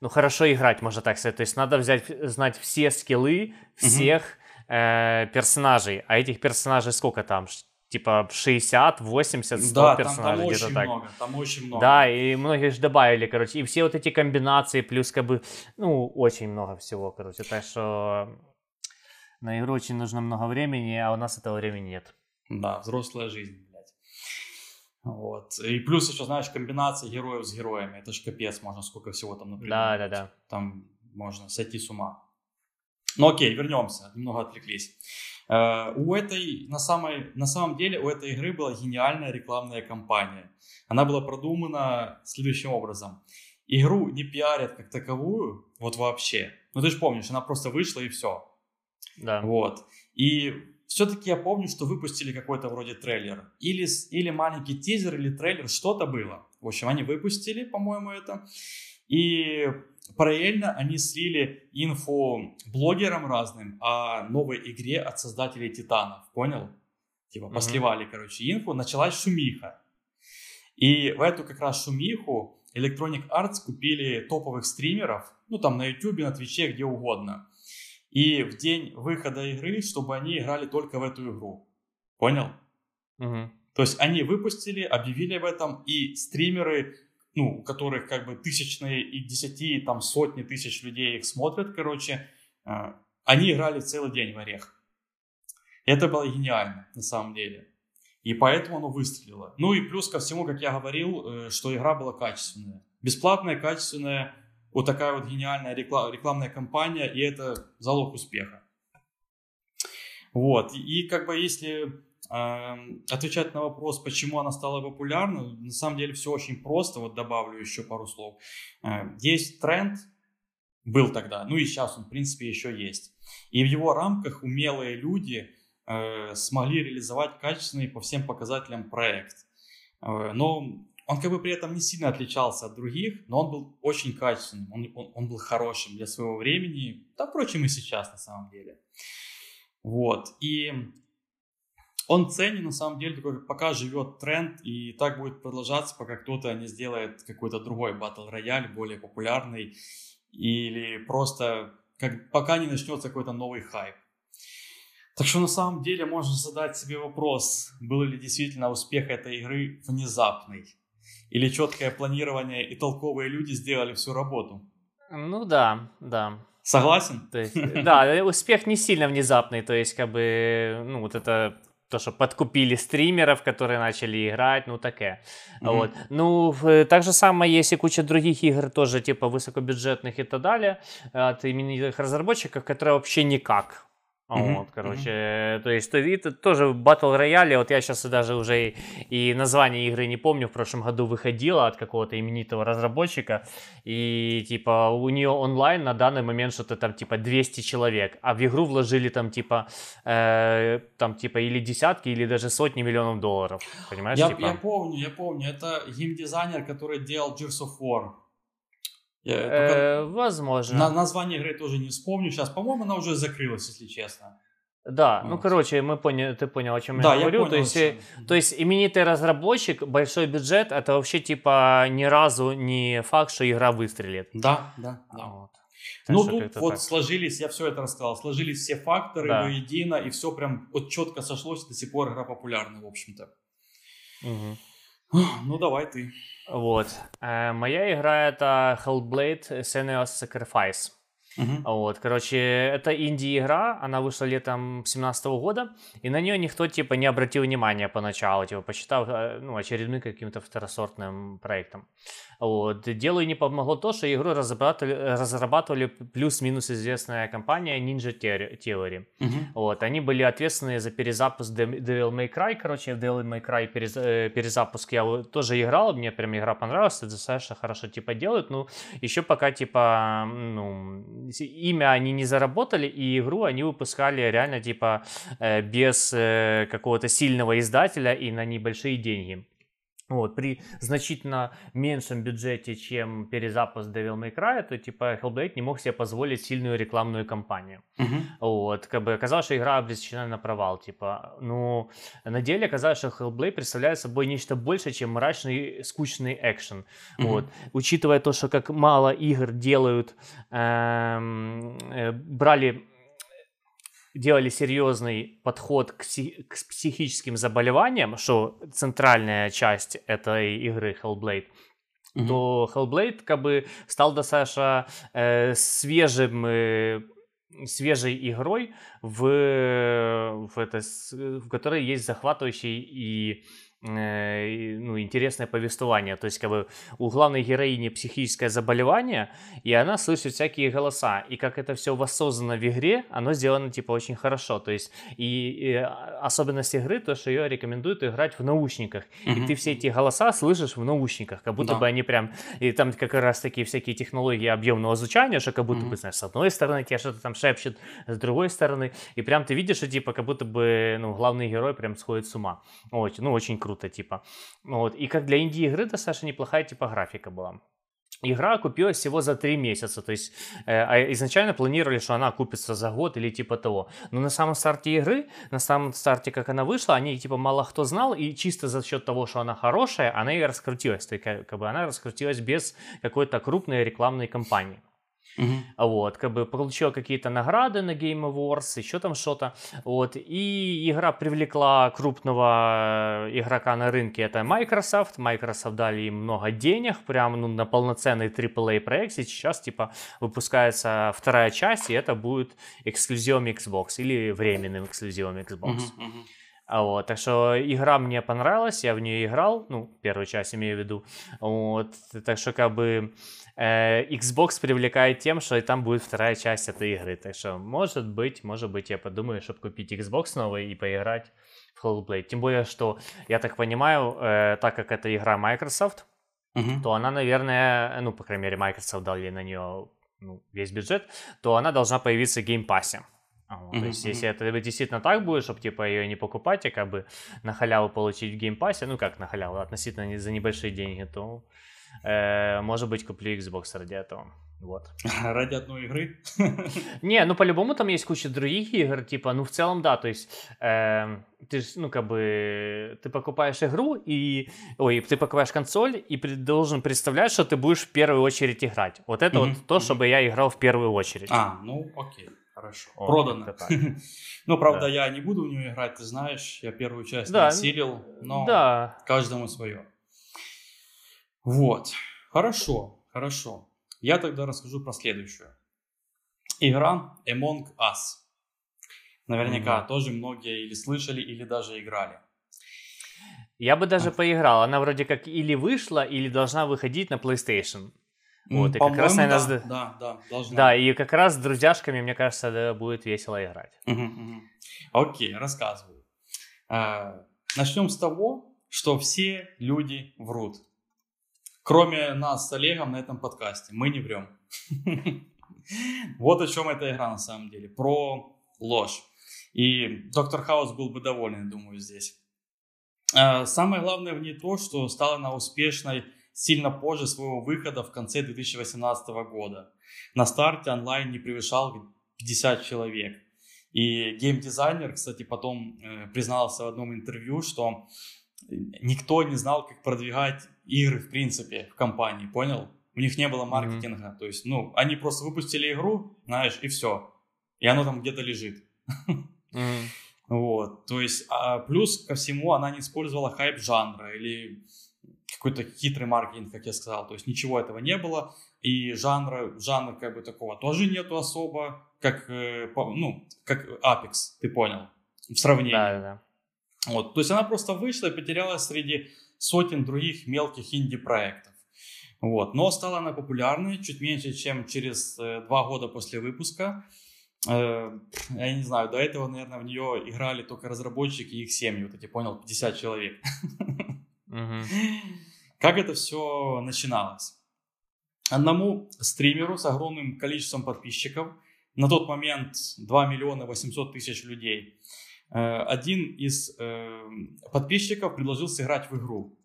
ну, хорошо играть, можно так сказать. То есть надо взять, знать все скиллы всех угу. э, персонажей. А этих персонажей сколько там? Типа 60, 80, 100 да, персонажей, где-то так. Много, там очень много. Да, и многие же добавили, короче, и все вот эти комбинации, плюс как бы, ну, очень много всего, короче, так что на игру очень нужно много времени, а у нас этого времени нет. Да, взрослая жизнь, блядь. Вот. И плюс еще, знаешь, комбинация героев с героями. Это ж капец, можно сколько всего там, например. Да, да, да. Там можно сойти с ума. Ну окей, вернемся. Немного отвлеклись. Э, у этой, на, самой, на самом деле, у этой игры была гениальная рекламная кампания. Она была продумана следующим образом. Игру не пиарят как таковую, вот вообще. Ну ты же помнишь, она просто вышла и все. Да. Вот. И все-таки я помню, что выпустили какой-то вроде трейлер. Или, или маленький тизер, или трейлер, что-то было. В общем, они выпустили, по-моему, это. И параллельно они слили инфу блогерам разным о новой игре от создателей Титанов, понял? Типа mm-hmm. посливали, короче, инфу, началась шумиха. И в эту как раз шумиху Electronic Arts купили топовых стримеров, ну там на YouTube, на Твиче, где угодно. И в день выхода игры, чтобы они играли только в эту игру. Понял? Угу. То есть они выпустили, объявили об этом, и стримеры ну, у которых как бы тысячные и десяти, там сотни тысяч людей их смотрят, короче, э, они играли целый день в орех. Это было гениально, на самом деле. И поэтому оно выстрелило. Ну и плюс ко всему, как я говорил, э, что игра была качественная. Бесплатная, качественная, вот такая вот гениальная реклам, рекламная кампания, и это залог успеха. Вот, и как бы если отвечать на вопрос, почему она стала популярной, на самом деле все очень просто, вот добавлю еще пару слов. Э, есть тренд, был тогда, ну и сейчас он, в принципе, еще есть. И в его рамках умелые люди э, смогли реализовать качественный по всем показателям проект. Э, но он как бы при этом не сильно отличался от других, но он был очень качественным, он, он, он был хорошим для своего времени, да, впрочем, и сейчас на самом деле. Вот, и он ценен, на самом деле, только пока живет тренд, и так будет продолжаться, пока кто-то не сделает какой-то другой батл рояль, более популярный, или просто как, пока не начнется какой-то новый хайп. Так что на самом деле можно задать себе вопрос, был ли действительно успех этой игры внезапный, или четкое планирование и толковые люди сделали всю работу. Ну да, да. Согласен? То есть, да, успех не сильно внезапный, то есть как бы, ну вот это то, что подкупили стримеров, которые начали играть, ну такое. Mm-hmm. Вот. Ну, так же самое есть и куча других игр, тоже типа высокобюджетных и так далее, от именитых разработчиков, которые вообще никак. Mm-hmm. Вот, короче, mm-hmm. то есть то, это тоже Battle Royale, вот я сейчас даже уже и, и название игры не помню, в прошлом году выходила от какого-то именитого разработчика, и типа у нее онлайн на данный момент что-то там типа 200 человек, а в игру вложили там типа э, там типа или десятки, или даже сотни миллионов долларов, понимаешь? Я, типа? я помню, я помню, это геймдизайнер, который делал Gears of War. Я э, возможно. На, название игры тоже не вспомню сейчас. По-моему, она уже закрылась, если честно. Да, ну, вот. ну короче, мы поняли, ты понял, о чем да, я говорю. Я понял, то, есть, э, то есть именитый разработчик, большой бюджет, это вообще типа ни разу не факт, что игра выстрелит. Да, да, да. Вот. ну тут вот так. сложились, я все это рассказал, сложились все факторы да. воедино, и все прям вот четко сошлось, до сих пор игра популярна, в общем-то. Угу. Ну давай ты. Вот. Э, моя игра это Hellblade Senua's Sacrifice. Uh-huh. Вот, короче, это инди-игра, она вышла летом 17 года, и на нее никто, типа, не обратил внимания поначалу, типа, посчитал, э, ну, очередным каким-то второсортным проектом. Вот. Делу не помогло то, что игру разрабатывали, разрабатывали плюс-минус известная компания Ninja Theory. Uh-huh. Вот. Они были ответственны за перезапуск Devil May Cry, короче, в Devil May Cry перез, э, перезапуск я тоже играл, мне прям игра понравилась, достаточно хорошо, типа, делают, ну, еще пока, типа, ну, имя они не заработали, и игру они выпускали реально типа э, без э, какого-то сильного издателя и на небольшие деньги. Вот, при значительно меньшем бюджете, чем перезапуск Devil May Cry, то типа Hellblade не мог себе позволить сильную рекламную кампанию. Uh-huh. Вот, как бы оказалось, что игра обречена на провал, типа, ну, на деле оказалось, что Hellblade представляет собой нечто большее, чем мрачный, скучный экшен. Uh-huh. Вот, учитывая то, что как мало игр делают, эм, э, брали делали серьезный подход к, псих- к психическим заболеваниям, что центральная часть этой игры Hellblade, mm-hmm. то Hellblade как бы стал достаточно э, свежим э, свежей игрой, в, в, это, в которой есть захватывающий и ну, интересное повествование. То есть, как бы у главной героини психическое заболевание, и она слышит всякие голоса. И как это все воссоздано в игре, оно сделано, типа, очень хорошо. То есть, и, и особенность игры, то, что ее рекомендуют играть в наушниках. Mm-hmm. И ты все эти голоса слышишь в наушниках, как будто да. бы они прям... И там как раз такие всякие технологии объемного звучания, что как будто mm-hmm. бы, знаешь, с одной стороны тебе что-то там шепчет, с другой стороны. И прям ты видишь, что, типа, как будто бы, ну, главный герой прям сходит с ума. Очень, ну, очень круто круто, типа. Вот. И как для инди-игры достаточно неплохая типографика была. Игра купилась всего за три месяца, то есть э, а изначально планировали, что она купится за год или типа того. Но на самом старте игры, на самом старте, как она вышла, они типа мало кто знал, и чисто за счет того, что она хорошая, она и раскрутилась. То есть как бы она раскрутилась без какой-то крупной рекламной кампании. Uh-huh. Вот, как бы получила какие-то награды на Game Awards, еще там что-то. Вот, и игра привлекла крупного игрока на рынке, это Microsoft. Microsoft дали им много денег, прям ну, на полноценный AAA проект. И сейчас, типа, выпускается вторая часть, и это будет эксклюзивом Xbox или временным эксклюзивом Xbox. Uh-huh, uh-huh. А вот, так что игра мне понравилась, я в нее играл, ну, первую часть имею в виду. Вот, так что как бы э, Xbox привлекает тем, что и там будет вторая часть этой игры. Так что, может быть, может быть, я подумаю, чтобы купить Xbox новый и поиграть в Hellblade. Тем более, что, я так понимаю, э, так как это игра Microsoft, uh-huh. то она, наверное, ну, по крайней мере, Microsoft дали на нее ну, весь бюджет, то она должна появиться в Game Pass. Вот, mm-hmm. То есть, если это действительно так будет, чтобы типа ее не покупать, а как бы на халяву получить в Game Pass е, ну как на халяву, относительно за небольшие деньги, то э, может быть куплю Xbox ради этого. Вот. Ради одной игры? Не, ну по-любому там есть куча других игр, типа, ну в целом да, то есть э, ты ж, ну как бы, ты покупаешь игру и, ой, ты покупаешь консоль и при, должен представлять, что ты будешь в первую очередь играть. Вот это mm-hmm. вот то, чтобы я играл в первую очередь. А, ну окей. Хорошо. О, Продано. ну, правда, да. я не буду в нее играть, ты знаешь. Я первую часть да. осилил, но да. каждому свое. Вот. Хорошо, хорошо. Я тогда расскажу про следующую. Игра Among Us. Наверняка mm-hmm. тоже многие или слышали, или даже играли. Я бы даже а. поиграл. Она вроде как или вышла, или должна выходить на PlayStation. Вот, и как раз, наверное, да, да, да, должна. Да, и как раз с друзьяшками, мне кажется, будет весело играть. Угу, угу. Окей, рассказываю. А, начнем с того, что все люди врут. Кроме нас с Олегом на этом подкасте. Мы не врем. Вот о чем эта игра на самом деле. Про ложь. И доктор Хаус был бы доволен, думаю, здесь. А, самое главное в ней то, что стала она успешной сильно позже своего выхода в конце 2018 года. На старте онлайн не превышал 50 человек. И геймдизайнер, кстати, потом э, признался в одном интервью, что никто не знал, как продвигать игры в принципе в компании, понял? У них не было маркетинга, mm-hmm. то есть, ну, они просто выпустили игру, знаешь, и все, и оно там где-то лежит. Mm-hmm. Вот, то есть, а плюс ко всему она не использовала хайп жанра или какой-то хитрый маркетинг, как я сказал. То есть ничего этого не было. И жанра, жанра как бы такого тоже нету особо, как, э, ну, как Apex, ты понял, в сравнении. Да, да. Вот, то есть она просто вышла и потерялась среди сотен других мелких инди-проектов. Вот. Но стала она популярной чуть меньше, чем через э, два года после выпуска. Э, я не знаю, до этого, наверное, в нее играли только разработчики и их семьи. Вот эти, понял, 50 человек. Как это все начиналось? Одному стримеру с огромным количеством подписчиков, на тот момент 2 миллиона 800 тысяч людей, один из э, подписчиков предложил сыграть в игру.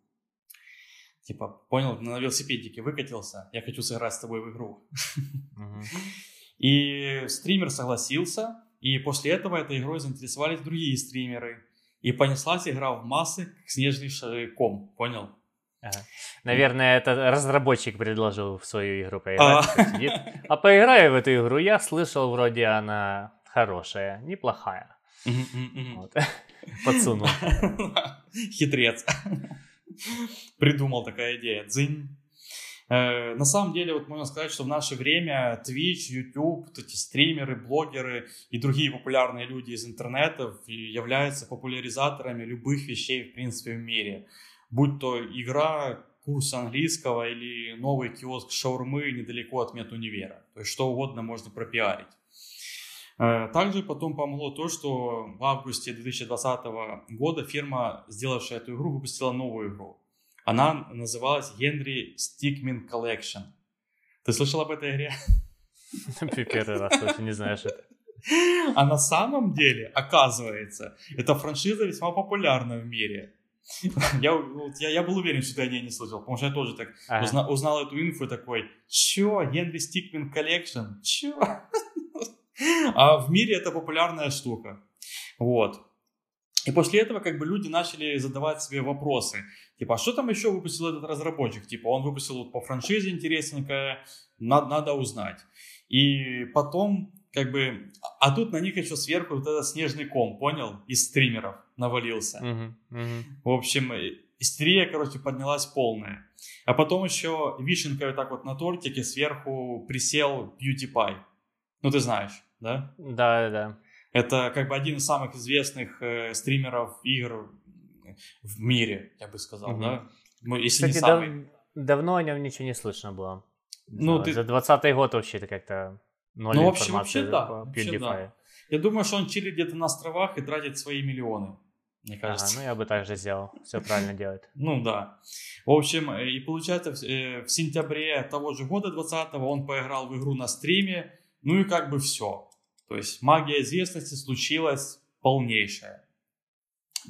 Типа, понял, на велосипедике выкатился, я хочу сыграть с тобой в игру. И стример согласился, и после этого этой игрой заинтересовались другие стримеры. И понеслась игра в массы, как снежный ком, понял? Ага. Наверное, это разработчик предложил в свою игру поиграть. А, а поиграю в эту игру, я слышал, вроде она хорошая, неплохая. Вот. Подсунул. Хитрец. Придумал такая идея. Дзынь. Э, на самом деле, вот можно сказать, что в наше время Twitch, YouTube, вот эти стримеры, блогеры и другие популярные люди из интернета являются популяризаторами любых вещей, в принципе, в мире будь то игра, курс английского или новый киоск шаурмы недалеко от медунивера. То есть что угодно можно пропиарить. Э, также потом помогло то, что в августе 2020 года фирма, сделавшая эту игру, выпустила новую игру. Она называлась Henry Stickmin Collection. Ты слышал об этой игре? Первый раз, слышу, не знаешь это. А на самом деле, оказывается, эта франшиза весьма популярна в мире. Я, вот, я, я был уверен, что ты о ней не слышал, потому что я тоже так ага. узна, узнал эту инфу такой, чё, Henry Stickmin Collection, чё? А в мире это популярная штука. Вот. И после этого как бы люди начали задавать себе вопросы. Типа, а что там еще выпустил этот разработчик? Типа, он выпустил по франшизе интересненькое, надо, надо узнать. И потом, как бы, а тут на них еще сверху вот этот снежный ком, понял, из стримеров навалился. Мгм, мгм. В общем, э, истерия, короче, поднялась полная. А потом еще вишенкой вот так вот на тортике сверху присел PewDiePie. Ну, ты знаешь, да? Да, да. Это как бы один из самых известных э, стримеров игр в мире, я бы сказал, Мгм. да? Ну, если Кстати, не самый. дав- давно о нем ничего не слышно было. Ну, знаю, ты- За 20 год вообще это как-то ноль Ну, вообще- информации вообще да, вообще да. Я думаю, что он чилит где-то на островах и тратит свои миллионы, мне Ага, кажется. ну я бы так же сделал. Все правильно делает. Ну да. В общем, э, и получается, в, э, в сентябре того же года 20 он поиграл в игру на стриме, ну и как бы все. То есть магия известности случилась полнейшая.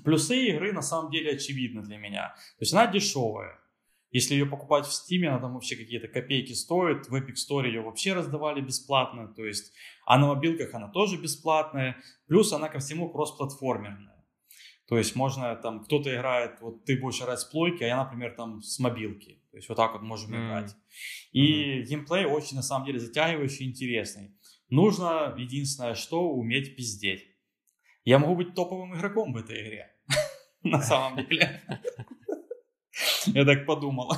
Плюсы игры на самом деле очевидны для меня. То есть она дешевая. Если ее покупать в Steam, она там вообще какие-то копейки стоит. В Epic Store ее вообще раздавали бесплатно. То есть, а на мобилках она тоже бесплатная. Плюс она ко всему кроссплатформерная. То есть можно там, кто-то играет, вот ты будешь играть с плойки, а я, например, там с мобилки. То есть вот так вот можем М. играть. И геймплей очень, на самом деле, затягивающий и интересный. Нужно, единственное, что уметь пиздеть. Я могу быть топовым игроком в этой игре. На самом деле. Я так подумал.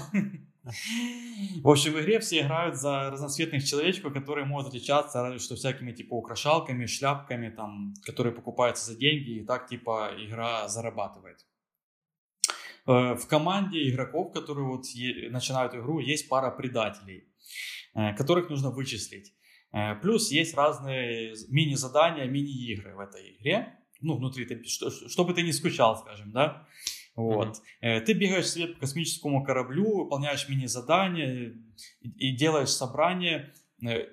В общем, в игре все играют за разноцветных человечков, которые могут отличаться разве что всякими типа украшалками, шляпками, там, которые покупаются за деньги, и так типа игра зарабатывает. Э, В команде игроков, которые вот начинают игру, есть пара предателей, э, которых нужно вычислить. Э, Плюс есть разные мини-задания, мини-игры в этой игре. Ну, внутри, ты, что- чтобы ты не скучал, скажем, да? Вот. Э, Ты бегаешь себе по космическому кораблю, выполняешь мини-задания и, и делаешь собрание. Э,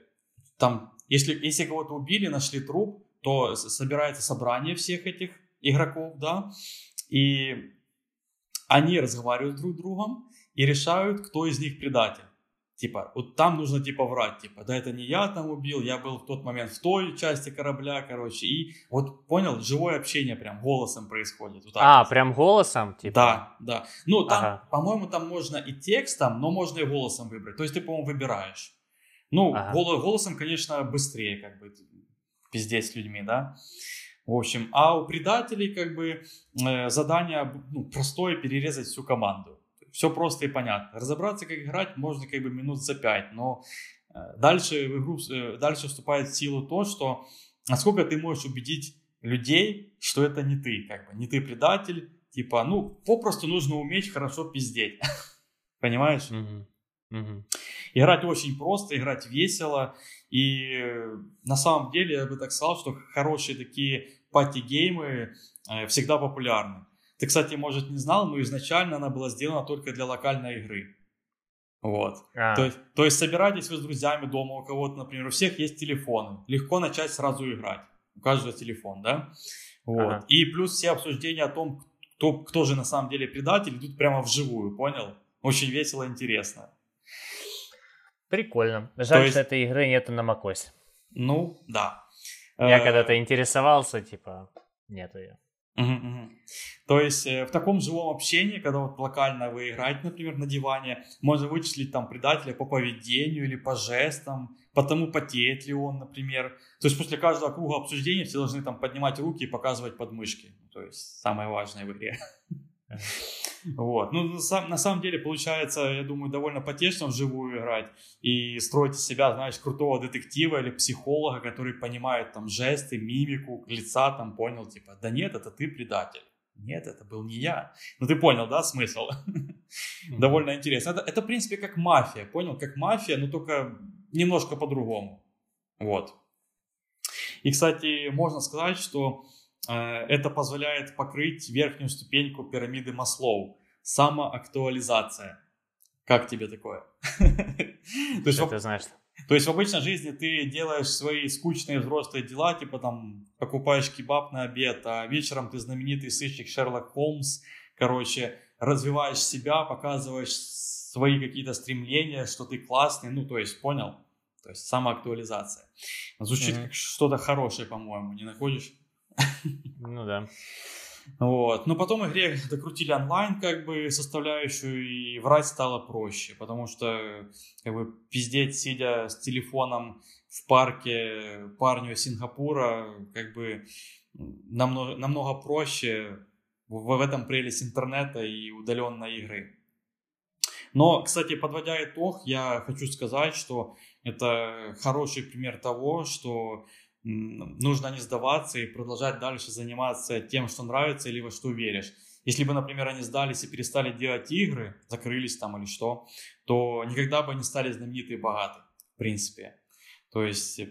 Там, если, если кого-то убили, нашли труп, то собирается собрание всех этих игроков, да, и они разговаривают друг с другом и решают, кто из них предатель. Типа, вот там нужно типа врать, типа, да это не я там убил, я был в тот момент в той части корабля, короче, и вот понял, живое общение прям голосом происходит. Вот А, вот. прям голосом, типа? Да, да. Ну, там, Ага. по-моему, там можно и текстом, но можно и голосом выбрать. То есть ты, по-моему, выбираешь. Ну, Ага. голо- голосом, конечно, быстрее, как бы, пиздеть с людьми, да. В общем, а у предателей, как бы, э, задание ну, простое перерезать всю команду. Все просто и понятно. Разобраться, как играть, можно как бы минут за пять, но э, дальше в игру, э, дальше вступает в силу то, что насколько ты можешь убедить людей, что это не ты, как бы, не ты предатель, типа, ну, попросту нужно уметь хорошо пиздеть. Понимаешь? Мгм. Мгм. Играть очень просто, играть весело. И э, на самом деле я бы так сказал, что хорошие такие пати-геймы всегда популярны. Ты, кстати, может не знал, но изначально она была сделана только для локальной игры. Вот. А, То, есть, то есть собираетесь вы с друзьями дома, у кого-то, например, у всех есть телефоны. Легко начать сразу играть. У каждого телефон, да? Вот. Ага. И плюс все обсуждения о том, кто, кто же на самом деле предатель, идут прямо вживую, понял? Очень весело и интересно. Прикольно. Жаль, есть- что этой игры нету на macOS. Ну, да. Я Э, когда-то интересовался, типа, нету ее. Мгм. То есть э, в таком живом общении, когда вот локально вы играете, например, на диване, можно вычислить там предателя по поведению или по жестам, по тому, потеет ли он, например. То есть после каждого круга обсуждения все должны там поднимать руки и показывать подмышки. То есть самое важное в игре. Вот. Ну, на сам- на самом деле, получается, я думаю, довольно потешно вживую играть и строить из себя, знаешь, крутого детектива или психолога, который понимает там жесты, мимику, лица, там, понял, типа, да нет, это ты предатель. Нет, это был не я. Ну, ты понял, да, смысл? Довольно интересно. Это, это, в принципе, как мафия, понял? Как мафия, но только немножко по-другому. Вот. И, кстати, можно сказать, что это позволяет покрыть верхнюю ступеньку пирамиды Маслоу. Самоактуализация. Как тебе такое? То есть, ты знаешь? то есть в обычной жизни ты делаешь свои скучные взрослые дела, типа там покупаешь кебаб на обед, а вечером ты знаменитый сыщик Шерлок Холмс, короче, развиваешь себя, показываешь свои какие-то стремления, что ты классный, ну, то есть, понял? То есть самоактуализация. Звучит Мгм. как что-то хорошее, по-моему, не находишь? Ну да. Вот. Но потом игре докрутили онлайн как бы составляющую, и врать стало проще, потому что как бы пиздеть, сидя с телефоном в парке парню из Сингапура как бы намного, намного проще. В, в этом прелесть интернета и удаленной игры. Но, кстати, подводя итог, я хочу сказать, что это хороший пример того, что нужно не сдаваться и продолжать дальше заниматься тем, что нравится или во что веришь. Если бы, например, они сдались и перестали делать игры, закрылись там или что, то никогда бы не стали знамениты и богаты, в принципе. То есть э,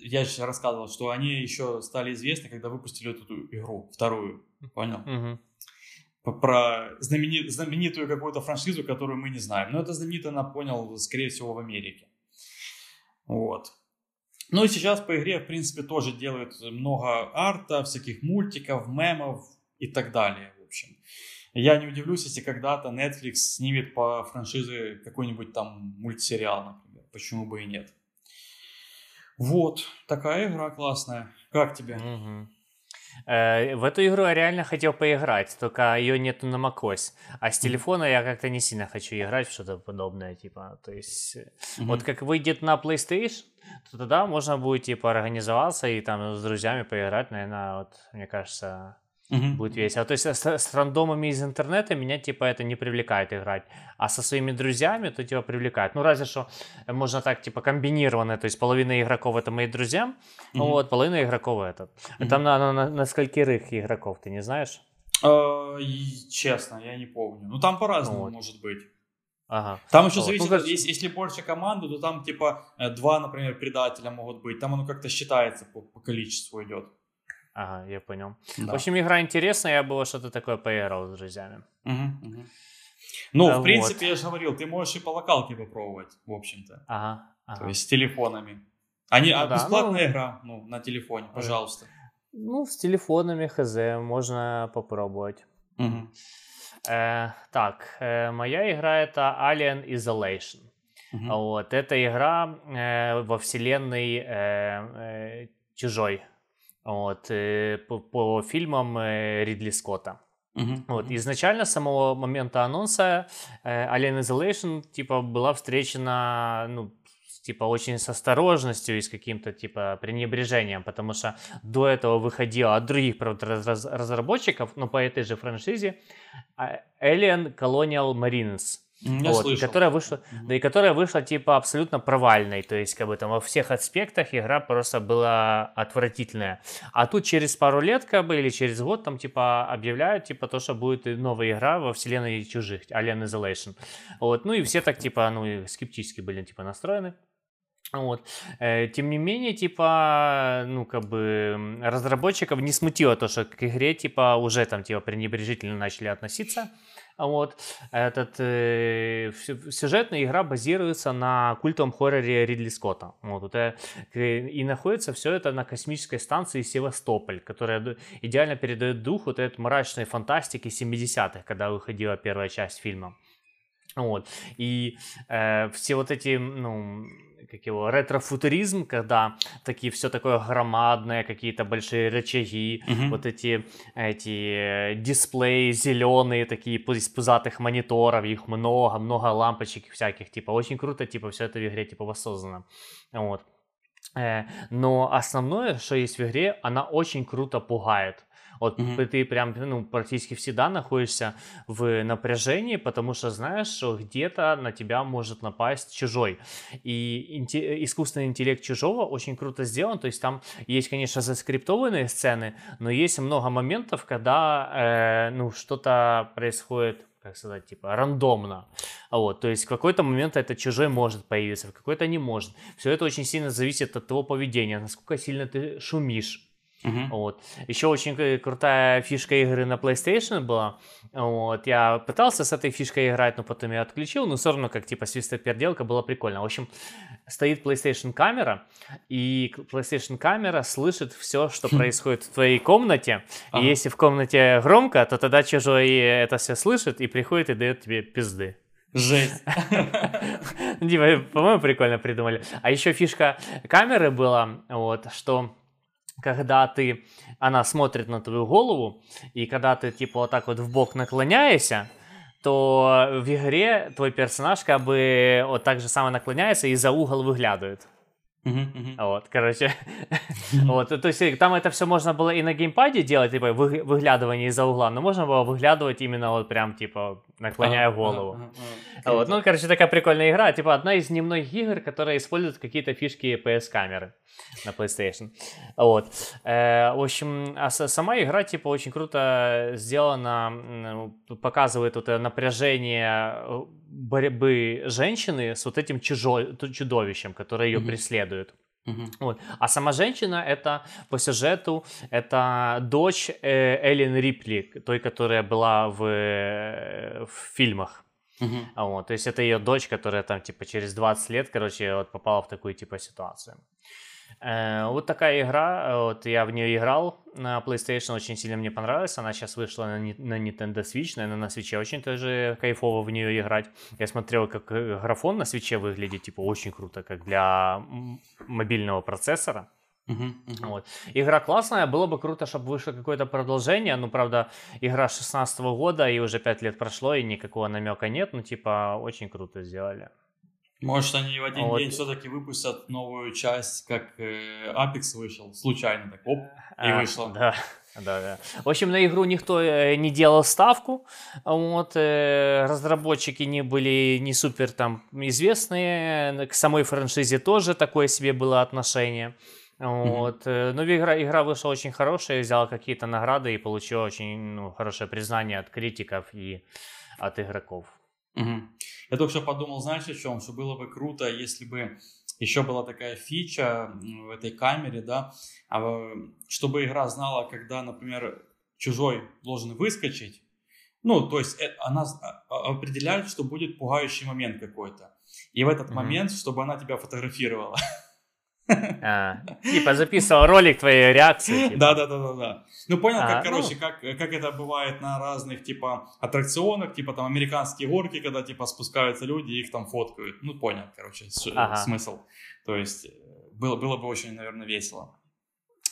я же рассказывал, что они еще стали известны, когда выпустили эту игру, вторую, понял? Угу. Про знаменит, знаменитую какую-то франшизу, которую мы не знаем. Но это знаменито, она понял, скорее всего, в Америке. Вот. Ну и сейчас по игре, в принципе, тоже делают много арта, всяких мультиков, мемов, и так далее, в общем. Я не удивлюсь, если когда-то Netflix снимет по франшизе какой-нибудь там мультсериал, например. Почему бы и нет. Вот, такая игра классная. Как тебе? Угу. Э, в эту игру я реально хотел поиграть, только ее нету на macOS. А с телефона я как-то не сильно хочу играть в что-то подобное, типа, то есть, mm-hmm. вот как выйдет на PlayStation, то тогда можно будет, типа, организоваться и там с друзьями поиграть, наверное, вот, мне кажется, Угу. Будет весело. То есть с, с рандомами из интернета меня типа это не привлекает играть. А со своими друзьями то типа привлекает. Ну разве что можно так типа комбинированно. То есть половина игроков это мои друзья, угу. вот половина игроков это. Угу. Там на, на, на скольких игроков ты не знаешь? А, честно, я не помню. Ну там по-разному вот. может быть. Ага. Там еще вот. зависит, ну, если, если больше команды, то там типа э, два, например, предателя могут быть. Там оно как-то считается по, по количеству идет. Ага, я понял. Да. В общем, игра интересная, я было что-то такое поиграл с друзьями. Угу, угу. Ну, а, в принципе, вот. я же говорил, ты можешь и по локалке попробовать, в общем-то. Ага, ага. То есть с телефонами. Они, ну, а да, бесплатная ну, игра, ну, на телефоне, пожалуйста. Ну, с телефонами хз, можно попробовать. Угу. Э, так, э, моя игра это Alien Isolation. Угу. Вот, это игра э, во вселенной э, э, Чужой вот, э, по, по фильмам э, Ридли Скотта. Uh-huh. Вот, изначально с самого момента анонса э, Alien Isolation типа была встречена, ну, типа очень с осторожностью и с каким-то типа пренебрежением, потому что до этого выходило от других правда, раз- разработчиков, но по этой же франшизе а, Alien Colonial Marines. Я вот, слышал. которая вышла, mm-hmm. да и которая вышла типа абсолютно провальной, то есть как бы там во всех аспектах игра просто была отвратительная. А тут через пару лет как бы или через год там типа объявляют типа то, что будет новая игра во вселенной чужих, Alien Isolation. Вот, ну и все так типа ну скептически были типа настроены. Вот. Э, тем не менее, типа, ну, как бы, разработчиков не смутило то, что к игре, типа, уже там, типа, пренебрежительно начали относиться. Вот. Этот, э, сюжетная игра базируется на культовом хорроре Ридли Скотта. Вот, это, и находится все это на космической станции Севастополь, которая идеально передает дух вот этой мрачной фантастики 70-х, когда выходила первая часть фильма. Вот. И э, все вот эти, ну, как его, ретро-футуризм, когда такие все такое громадное, какие-то большие рычаги, mm-hmm. вот эти, эти дисплеи зеленые, такие из пузатых мониторов, их много, много лампочек всяких, типа, очень круто, типа, все это в игре, типа, воссоздано, вот. Э, но основное, что есть в игре, она очень круто пугает. Вот mm-hmm. ты прям ну, практически всегда находишься в напряжении, потому что знаешь, что где-то на тебя может напасть чужой. И инте- искусственный интеллект чужого очень круто сделан. То есть там есть, конечно, заскриптованные сцены, но есть много моментов, когда э, ну, что-то происходит как сказать, типа, рандомно. Вот, то есть в какой-то момент этот чужой может появиться, в какой-то не может. Все это очень сильно зависит от того поведения, насколько сильно ты шумишь, Uh-huh. Вот. Еще очень крутая фишка игры на PlayStation была. Вот. Я пытался с этой фишкой играть, но потом я отключил. Но все равно, как типа свистоперделка, было прикольно. В общем, стоит PlayStation камера, и PlayStation камера слышит все, что хм. происходит в твоей комнате. Uh-huh. И если в комнате громко, то тогда чужой это все слышит и приходит и дает тебе пизды. Жесть. Дима, по-моему, прикольно придумали. А еще фишка камеры была, вот, что когда ты, она смотрит на твою голову, и когда ты типа вот так вот в бок наклоняешься, то в игре твой персонаж как бы вот так же самое наклоняется и за угол выглядывает. Вот, короче, вот, то есть там это все можно было и на геймпаде делать, типа выглядывание из-за угла, но можно было выглядывать именно вот прям, типа, наклоняя голову. Вот, ну, короче, такая прикольная игра, типа одна из немногих игр, которая использует какие-то фишки PS-камеры на PlayStation. Вот. Э, в общем, а сама игра, типа, очень круто сделана, показывает вот это напряжение э, борьбы женщины с вот этим чужо- чудовищем, которое ее mm-hmm. преследует. Uh-huh. Вот. А сама женщина это по сюжету это дочь э, Эллен Рипли, той, которая была в, э, в фильмах. Uh-huh. Вот. То есть это ее дочь, которая там типа через 20 лет, короче, вот попала в такую типа ситуацию. Э, вот такая игра, вот я в нее играл на PlayStation, очень сильно мне понравилась. Она сейчас вышла на, на Nintendo Switch, наверное, на Switch очень тоже кайфово в нее играть. Я смотрел, как э, графон на свече выглядит, типа, очень круто, как для мобильного процессора. Uh-huh, uh-huh. Вот. Игра классная, было бы круто, чтобы вышло какое-то продолжение. Ну, правда, игра 16 года, и уже 5 лет прошло, и никакого намека нет. Ну, типа, очень круто сделали. Может, они в один вот. день все-таки выпустят новую часть, как э, Apex вышел, случайно так, оп, и а, вышло. Да. Да, да. В общем, на игру никто э, не делал ставку. Вот, э, разработчики не были не супер там известные. К самой франшизе тоже такое себе было отношение. Вот. Mm-hmm. Но игра, игра вышла очень хорошая, взяла какие-то награды и получила очень ну, хорошее признание от критиков и от игроков. Угу. Я только что подумал, знаешь, о чем? Что было бы круто, если бы еще была такая фича в этой камере, да, а, чтобы игра знала, когда, например, чужой должен выскочить, ну, то есть э, она а, определяет, что будет пугающий момент какой-то. И в этот mm момент, чтобы она тебя фотографировала. А, типа записывал ролик твоей реакции. Типа. Да, да, да, да, да. Ну понял, а, как, короче, ну... как, как это бывает на разных типа аттракционах, типа там американские горки, когда типа спускаются люди и их там фоткают. Ну понял, короче, ага. смысл. То есть э, было, было бы очень, наверное, весело.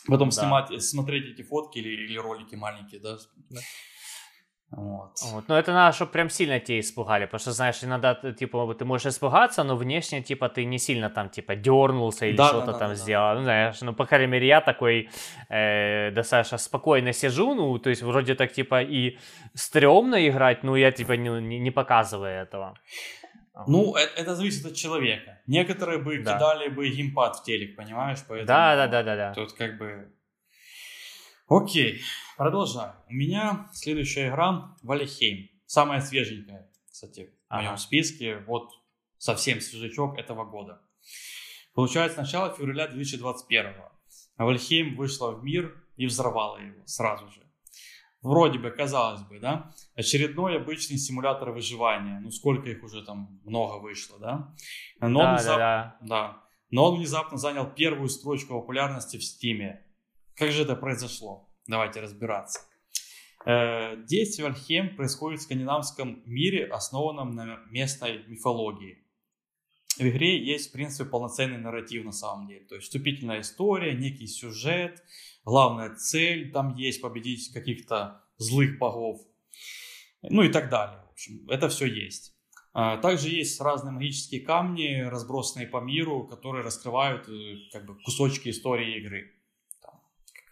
Потом да. снимать, смотреть эти фотки или, или ролики маленькие, да. да. Вот. вот. Но это надо, чтобы прям сильно тебя испугали, потому что, знаешь, иногда, типа, ты можешь испугаться, но внешне, типа, ты не сильно там, типа, дернулся или да, что-то да, да, там да, сделал. Да. Ну, знаешь, ну, по крайней мере, я такой э, достаточно спокойно сижу, ну, то есть, вроде так, типа, и стрёмно играть, но я, типа, не, не, не показываю этого. Ну, это, это зависит от человека. Некоторые бы да. кидали бы геймпад в телек, понимаешь? Поэтому да, да, да, да, да. Тут как бы Окей, продолжаю. У меня следующая игра Валихейм. Самая свеженькая, кстати, в ага. моем списке. Вот совсем свежачок этого года. Получается, начало февраля 2021. А Вальхейм вышла в мир и взорвала его сразу же. Вроде бы, казалось бы, да, очередной обычный симулятор выживания. Ну, сколько их уже там много вышло, да? Но да, он внезап... да, да. да. Но он внезапно занял первую строчку популярности в Стиме. Как же это произошло? Давайте разбираться. Э, действие Альхем происходит в скандинавском мире, основанном на местной мифологии. В игре есть, в принципе, полноценный нарратив на самом деле. То есть вступительная история, некий сюжет, главная цель там есть, победить каких-то злых богов, ну и так далее. В общем, это все есть. А, также есть разные магические камни, разбросанные по миру, которые раскрывают э, как бы, кусочки истории игры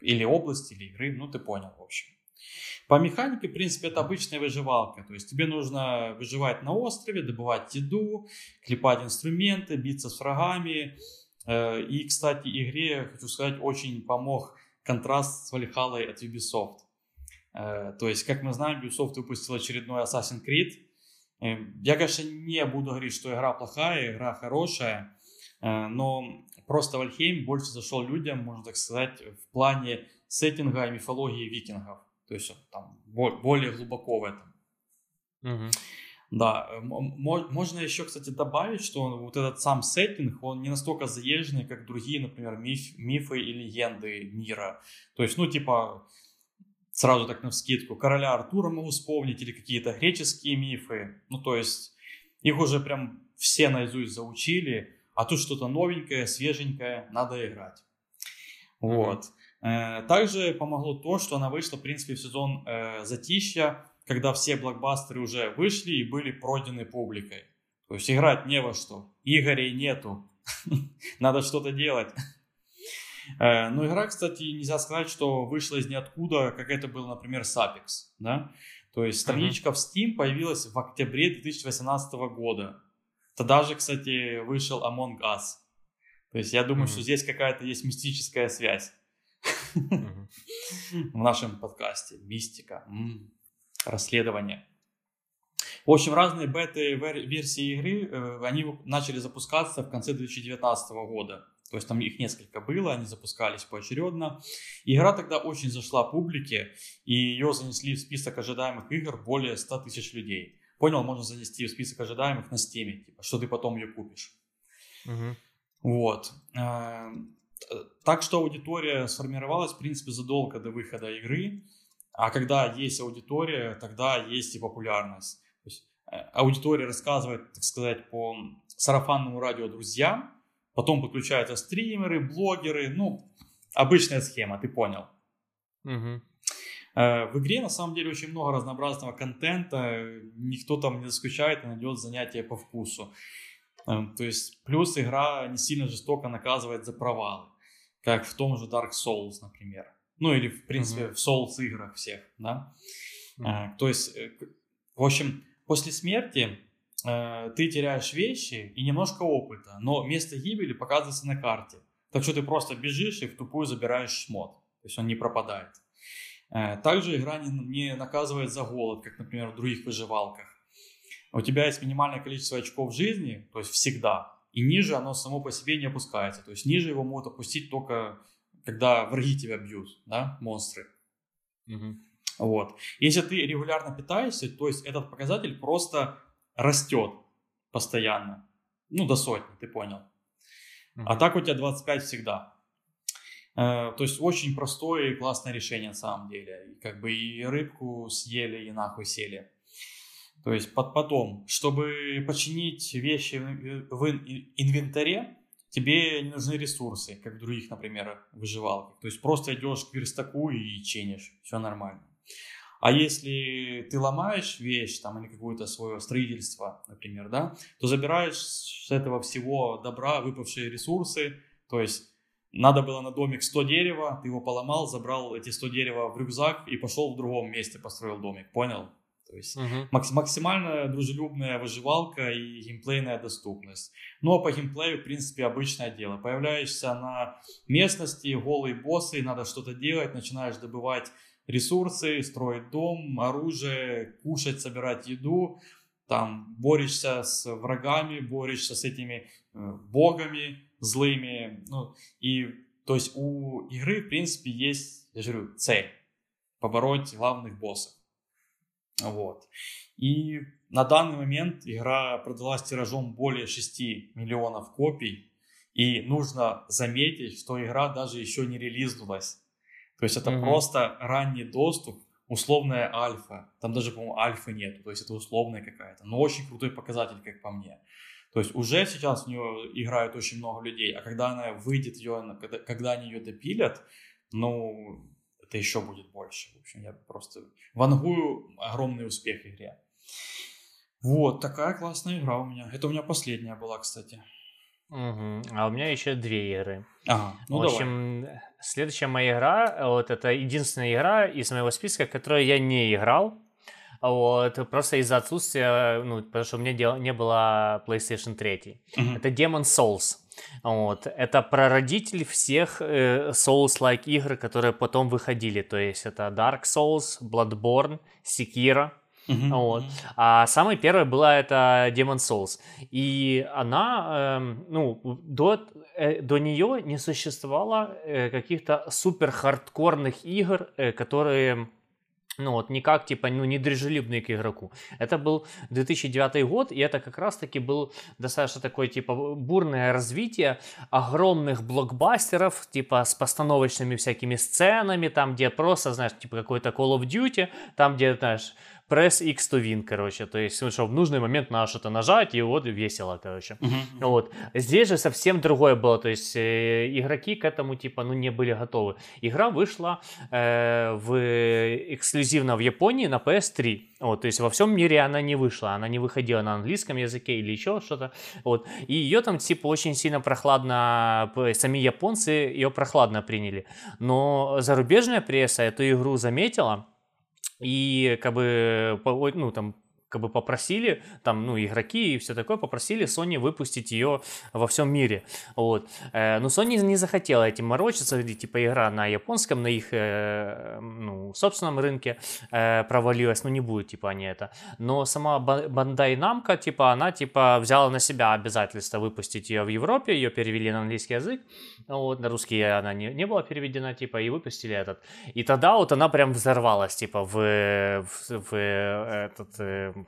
или области, или игры, ну ты понял, в общем. По механике, в принципе, это обычная выживалка. То есть тебе нужно выживать на острове, добывать еду, клепать инструменты, биться с врагами. Э, и, кстати, игре, хочу сказать, очень помог контраст с Valhalla от Ubisoft. Э, то есть, как мы знаем, Ubisoft выпустил очередной Assassin's Creed. Э, я, конечно, не буду говорить, что игра плохая, игра хорошая, но просто Вальхейм больше зашел людям, можно так сказать, в плане сеттинга и мифологии викингов. То есть там более глубоко в этом. Угу. Да, можно еще, кстати, добавить, что вот этот сам сеттинг, он не настолько заезженный, как другие, например, миф, мифы и легенды мира. То есть, ну, типа, сразу так на вскидку, короля Артура могу вспомнить, или какие-то греческие мифы. Ну, то есть, их уже прям все наизусть заучили, а тут что-то новенькое, свеженькое, надо играть. Вот. Mm-hmm. Также помогло то, что она вышла, в принципе, в сезон э, затища, когда все блокбастеры уже вышли и были пройдены публикой. То есть играть не во что. Игорей нету. Надо что-то делать. Э, но игра, кстати, нельзя сказать, что вышла из ниоткуда, как это был, например, Sapex, да? То есть страничка uh-huh. в Steam появилась в октябре 2018 года. Тогда же, кстати, вышел Among Us. То есть я думаю, uh-huh. что здесь какая-то есть мистическая связь uh-huh. в нашем подкасте. Мистика, м-м, расследование. В общем, разные бета-версии игры, э, они начали запускаться в конце 2019 года. То есть там их несколько было, они запускались поочередно. Игра тогда очень зашла публике, и ее занесли в список ожидаемых игр более 100 тысяч людей. Понял, можно занести в список ожидаемых на Steam, типа, что ты потом ее купишь. Угу. Вот. Э, так что аудитория сформировалась, в принципе, задолго до выхода игры. А когда есть аудитория, тогда есть и популярность. То есть э, аудитория рассказывает, так сказать, по сарафанному радио друзьям, Потом подключаются стримеры, блогеры. Ну, обычная схема, ты понял. Угу. В игре на самом деле очень много разнообразного контента. Никто там не заскучает и найдет занятия по вкусу. Э, то есть плюс игра не сильно жестоко наказывает за провалы. Как в том же Dark Souls, например. Ну или в принципе mm в Souls играх всех, да. mm То есть, в общем, после смерти э, ты теряешь вещи и немножко опыта, но место гибели показывается на карте. Так что ты просто бежишь и в тупую забираешь шмот. То есть он не пропадает. Э, также игра не, не наказывает за голод, как, например, в других выживалках. У тебя есть минимальное количество очков жизни, то есть всегда, и ниже оно само по себе не опускается. То есть ниже его могут опустить только когда враги тебя бьют, да, монстры. Угу. Вот. Если ты регулярно питаешься, то есть этот показатель просто растет постоянно. Ну, до сотни, ты понял. Mm-hmm. А так у тебя 25 всегда. Э, то есть очень простое и классное решение на самом деле. Как бы и рыбку съели, и нахуй сели. То есть под, потом, чтобы починить вещи в инвентаре, тебе не нужны ресурсы, как в других, например, выживалках. То есть просто идешь к верстаку и чинишь, все нормально. А если ты ломаешь вещь там или какое-то свое строительство, например, да, то забираешь с этого всего добра выпавшие ресурсы, то есть надо было на домик 100 дерева, ты его поломал, забрал эти 100 дерева в рюкзак и пошел в другом месте построил домик, понял? То есть uh-huh. макс- максимально дружелюбная выживалка и геймплейная доступность. Ну а по геймплею, в принципе, обычное дело. Появляешься на местности, голые боссы, надо что-то делать, начинаешь добывать ресурсы, строить дом, оружие, кушать, собирать еду, там борешься с врагами, борешься с этими э, богами злыми, ну, и то есть у игры, в принципе, есть, я же говорю, цель побороть главных боссов. Вот. И на данный момент игра продалась тиражом более 6 миллионов копий. И нужно заметить, что игра даже еще не релизнулась. То есть это mm-hmm. просто ранний доступ, условная альфа. Там даже, по-моему, альфы нет, то есть это условная какая-то. Но очень крутой показатель, как по мне. То есть уже сейчас в нее играют очень много людей, а когда она выйдет, ее, когда, когда они ее допилят, ну, это еще будет больше. В общем, я просто вангую огромный успех игре. Вот, такая классная игра у меня. Это у меня последняя была, кстати. Угу. А у меня еще две игры. Ага, ну В общем, давай. следующая моя игра, вот это единственная игра из моего списка, которую я не играл. Вот, просто из-за отсутствия, ну, потому что у меня дел, не было PlayStation 3. Uh-huh. Это Demon Souls. Вот. Это прародитель всех э, Souls-like игр, которые потом выходили. То есть это Dark Souls, Bloodborne, Sekiro. Uh-huh. Вот. А самой первой была это Demon Souls. И она, э, ну, до, э, до нее не существовало э, каких-то супер хардкорных игр, э, которые ну вот никак типа ну не дружелюбный к игроку. Это был 2009 год, и это как раз таки был достаточно такое типа бурное развитие огромных блокбастеров, типа с постановочными всякими сценами, там где просто, знаешь, типа какой-то Call of Duty, там где, знаешь, пресс X to win, короче. То есть, что в нужный момент надо что-то нажать, и вот весело, короче. Uh-huh. Вот. Здесь же совсем другое было. То есть, э, игроки к этому, типа, ну, не были готовы. Игра вышла э, в эксклюзивно в Японии на PS3. Вот, то есть во всем мире она не вышла, она не выходила на английском языке или еще что-то. Вот, и ее там типа очень сильно прохладно, сами японцы ее прохладно приняли. Но зарубежная пресса эту игру заметила, и как бы, ну, там, как бы попросили, там, ну, игроки и все такое, попросили Sony выпустить ее во всем мире, вот. Э, но Sony не захотела этим морочиться, типа игра на японском, на их, э, ну, собственном рынке э, провалилась, ну, не будет, типа, они это. Но сама Bandai Namco, типа, она, типа, взяла на себя обязательство выпустить ее в Европе, ее перевели на английский язык, вот, на русский она не, не была переведена, типа, и выпустили этот. И тогда вот она прям взорвалась, типа, в, в, в этот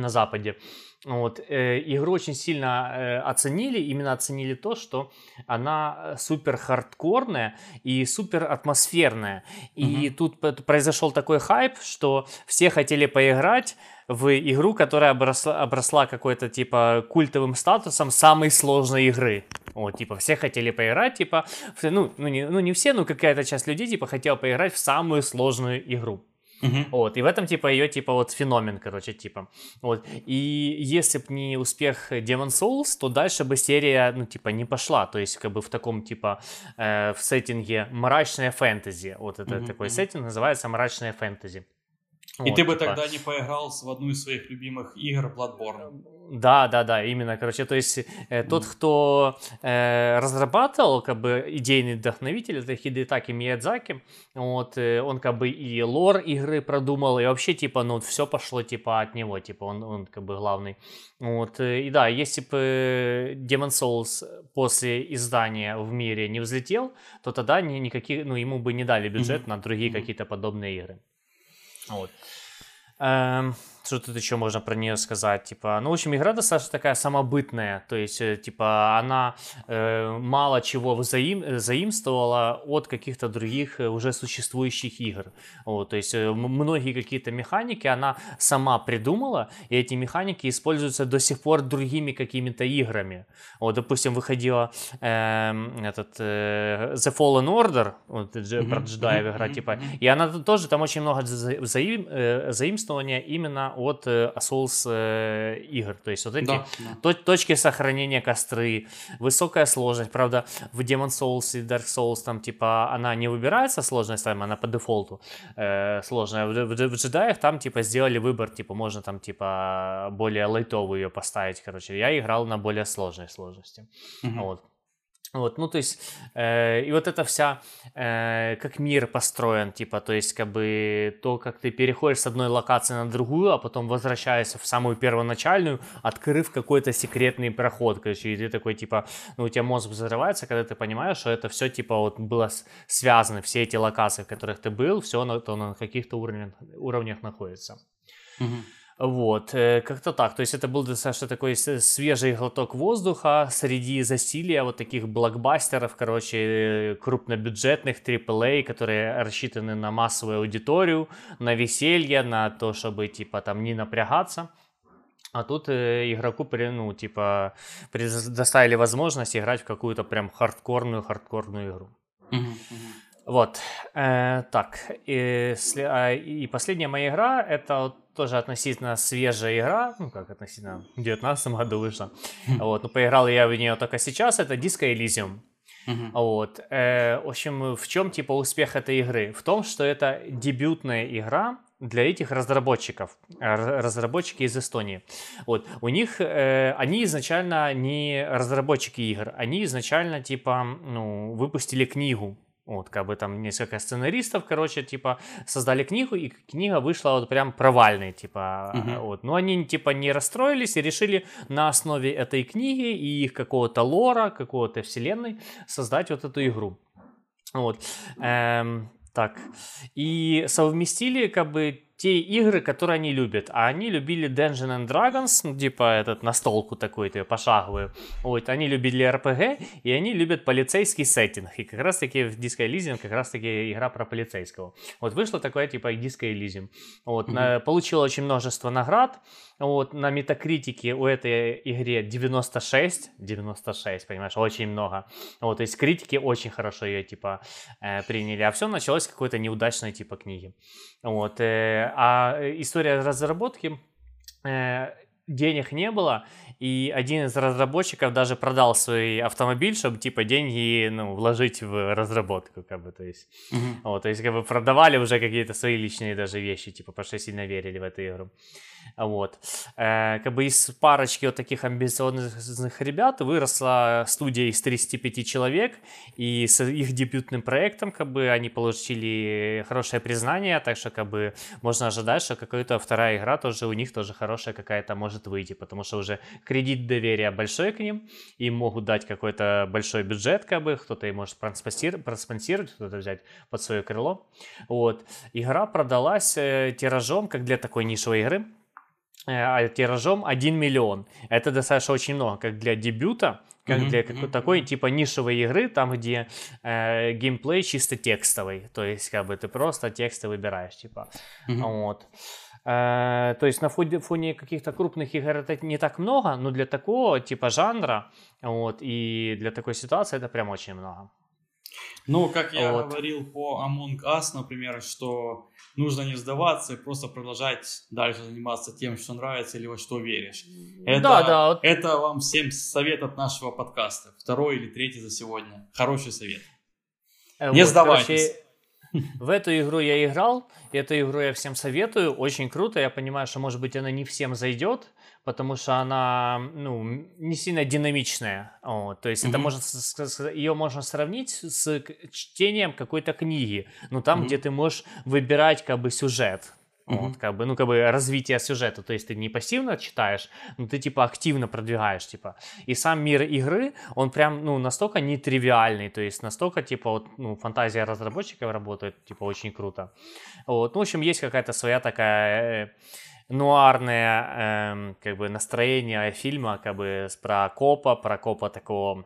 на Западе. Вот. Э, игру очень сильно э, оценили, именно оценили то, что она супер хардкорная и супер атмосферная. И mm-hmm. тут произошел такой хайп, что все хотели поиграть в игру, которая обросла, обросла какой-то типа культовым статусом самой сложной игры. Вот, типа, все хотели поиграть, типа, ну, ну, не, ну не все, но какая-то часть людей, типа, хотела поиграть в самую сложную игру. Uh-huh. Вот, и в этом, типа, ее, типа, вот феномен, короче, типа. Вот, и если бы не успех Demon Souls, то дальше бы серия, ну, типа, не пошла, то есть, как бы в таком, типа, э, в сеттинге мрачная фэнтези, вот это uh-huh. такой сеттинг называется мрачная фэнтези. И вот, ты бы типа... тогда не поиграл в одну из своих любимых игр Bloodborne. Да, да, да, именно, короче, то есть э, тот, кто э, разрабатывал, как бы, идейный вдохновитель, это Хидетаки Миядзаки, вот, э, он, как бы, и лор игры продумал, и вообще, типа, ну, все пошло, типа, от него, типа, он, он как бы, главный. Вот, э, и да, если бы Demon Souls после издания в мире не взлетел, то тогда ни, никаких, ну, ему бы не дали бюджет mm-hmm. на другие mm-hmm. какие-то подобные игры. Вот. Что тут еще можно про нее сказать? Типа, ну, в общем, игра достаточно такая самобытная. То есть, э, типа, она э, мало чего взаим, заимствовала от каких-то других э, уже существующих игр. Вот, то есть, э, многие какие-то механики она сама придумала, и эти механики используются до сих пор другими какими-то играми. Вот, допустим, выходила э, этот э, The Fallen Order, вот, mm-hmm. про джедаев игра, mm-hmm. типа, и она тоже, там очень много заим, э, заимствования именно от э, Souls э, игр. То есть вот эти да, да. точки сохранения костры, высокая сложность. Правда, в Demon Souls и Dark Souls там типа она не выбирается сложность, там она по дефолту э, сложная. В, в, в джедаях там типа сделали выбор, типа можно там типа более лайтовую ее поставить, короче. Я играл на более сложной сложности. Угу. Вот. Вот, ну, то есть, э, и вот эта вся, э, как мир построен, типа, то есть, как бы, то, как ты переходишь с одной локации на другую, а потом возвращаешься в самую первоначальную, открыв какой-то секретный проход, короче, и ты такой, типа, ну, у тебя мозг взрывается, когда ты понимаешь, что это все, типа, вот было связано, все эти локации, в которых ты был, все на, то на каких-то уровнях, уровнях находится. Mm-hmm. Вот, э, как-то так. То есть это был достаточно такой свежий глоток воздуха среди засилия вот таких блокбастеров, короче, э, крупнобюджетных AAA, которые рассчитаны на массовую аудиторию, на веселье, на то, чтобы, типа, там не напрягаться. А тут э, игроку, ну, типа, предоставили возможность играть в какую-то прям хардкорную-хардкорную игру. Вот, э, так, и, а, и последняя моя игра, это вот тоже относительно свежая игра, ну как относительно, в 2019 году вышла. Вот, но поиграл я в нее только сейчас, это Disco Elysium. Uh-huh. Вот. Э, в общем, в чем типа успех этой игры? В том, что это дебютная игра для этих разработчиков, разработчики из Эстонии. Вот. У них, э, они изначально не разработчики игр, они изначально типа, ну, выпустили книгу вот, как бы там несколько сценаристов, короче, типа, создали книгу, и книга вышла вот прям провальной, типа, угу. вот. Но они, типа, не расстроились и решили на основе этой книги и их какого-то лора, какого-то вселенной создать вот эту игру. Вот. Эм, так. И совместили, как бы, те игры, которые они любят. А они любили Dungeons and Dragons, ну, типа этот настолку такой, типа пошаговую. Вот, они любили RPG, и они любят полицейский сеттинг. И как раз таки в Disco Elysium как раз таки игра про полицейского. Вот вышло такое типа Disco Elysium. Вот, mm-hmm. на, получила очень множество наград. Вот, на метакритике у этой игре 96, 96, понимаешь, очень много. Вот, то есть критики очень хорошо ее, типа, э, приняли. А все началось с какой-то неудачной, типа, книги. Вот, э, а история разработки э, денег не было, и один из разработчиков даже продал свой автомобиль, чтобы типа деньги ну, вложить в разработку, как бы, то есть, uh-huh. вот, то есть как бы продавали уже какие-то свои личные даже вещи, типа, потому что сильно верили в эту игру. Вот. Э, как бы из парочки вот таких амбициозных ребят выросла студия из 35 человек, и с их дебютным проектом как бы они получили хорошее признание, так что как бы можно ожидать, что какая-то вторая игра тоже у них тоже хорошая какая-то может выйти, потому что уже кредит доверия большой к ним, им могут дать какой-то большой бюджет, как бы кто-то и может проспонсировать, кто-то взять под свое крыло. Вот. Игра продалась э, тиражом, как для такой нишевой игры, тиражом 1 миллион. Это достаточно очень много, как для дебюта, как mm-hmm. для какой-то такой типа нишевой игры, там, где э, геймплей чисто текстовый. То есть, как бы ты просто тексты выбираешь, типа. Mm-hmm. Вот. Э, то есть на фоне, фоне каких-то крупных игр это не так много, но для такого типа жанра вот, и для такой ситуации это прям очень много. Ну, как я вот. говорил по Among Us, например, что нужно не сдаваться и просто продолжать дальше заниматься тем, что нравится или во что веришь. Это, да, да. Это вам всем совет от нашего подкаста. Второй или третий за сегодня. Хороший совет. Э, не вот, сдавайтесь. Короче, в эту игру я играл, эту игру я всем советую, очень круто, я понимаю, что может быть она не всем зайдет, потому что она ну, не сильно динамичная. Вот. То есть mm-hmm. это можно, ее можно сравнить с чтением какой-то книги, ну там, mm-hmm. где ты можешь выбирать как бы сюжет. Mm-hmm. Вот, как бы, ну, как бы развитие сюжета. То есть ты не пассивно читаешь, но ты, типа, активно продвигаешь, типа. И сам мир игры, он прям, ну, настолько нетривиальный, то есть настолько, типа, вот, ну, фантазия разработчиков работает, типа, очень круто. Вот, ну, в общем, есть какая-то своя такая... Нуарное эм, как бы настроение фильма как бы про копа, про копа такого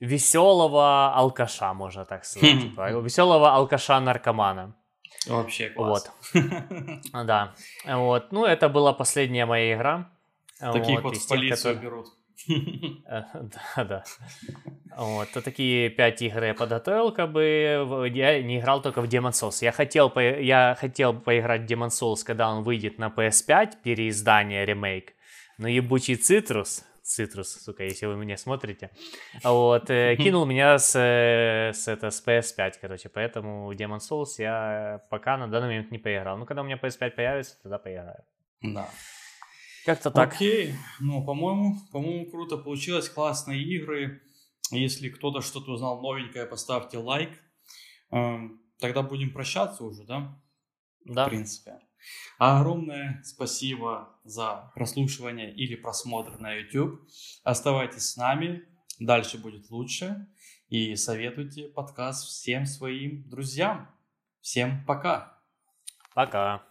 веселого алкаша, можно так сказать, типа, веселого алкаша-наркомана. Вообще класс. Вот. Да. Вот. Ну, это была последняя моя игра. Таких вот, вот в полицию которые... берут. Э, да, да. Вот, то такие пять игр я подготовил, как бы я не играл только в Demon Souls. Я хотел, я хотел поиграть в Demon Souls, когда он выйдет на PS5, переиздание, ремейк. Но ебучий Цитрус, Цитрус, сука, если вы меня смотрите, вот, э, кинул меня с, э, с, это, с PS5, короче, поэтому Demon Souls я пока на данный момент не поиграл. Ну, когда у меня PS5 появится, тогда поиграю. Да. Как-то так. Окей, ну, по-моему, по-моему, круто получилось, классные игры. Если кто-то что-то узнал новенькое, поставьте лайк. Эм, тогда будем прощаться уже, да? Да. В принципе. Огромное спасибо за прослушивание или просмотр на YouTube. Оставайтесь с нами, дальше будет лучше. И советуйте подкаст всем своим друзьям. Всем пока. Пока.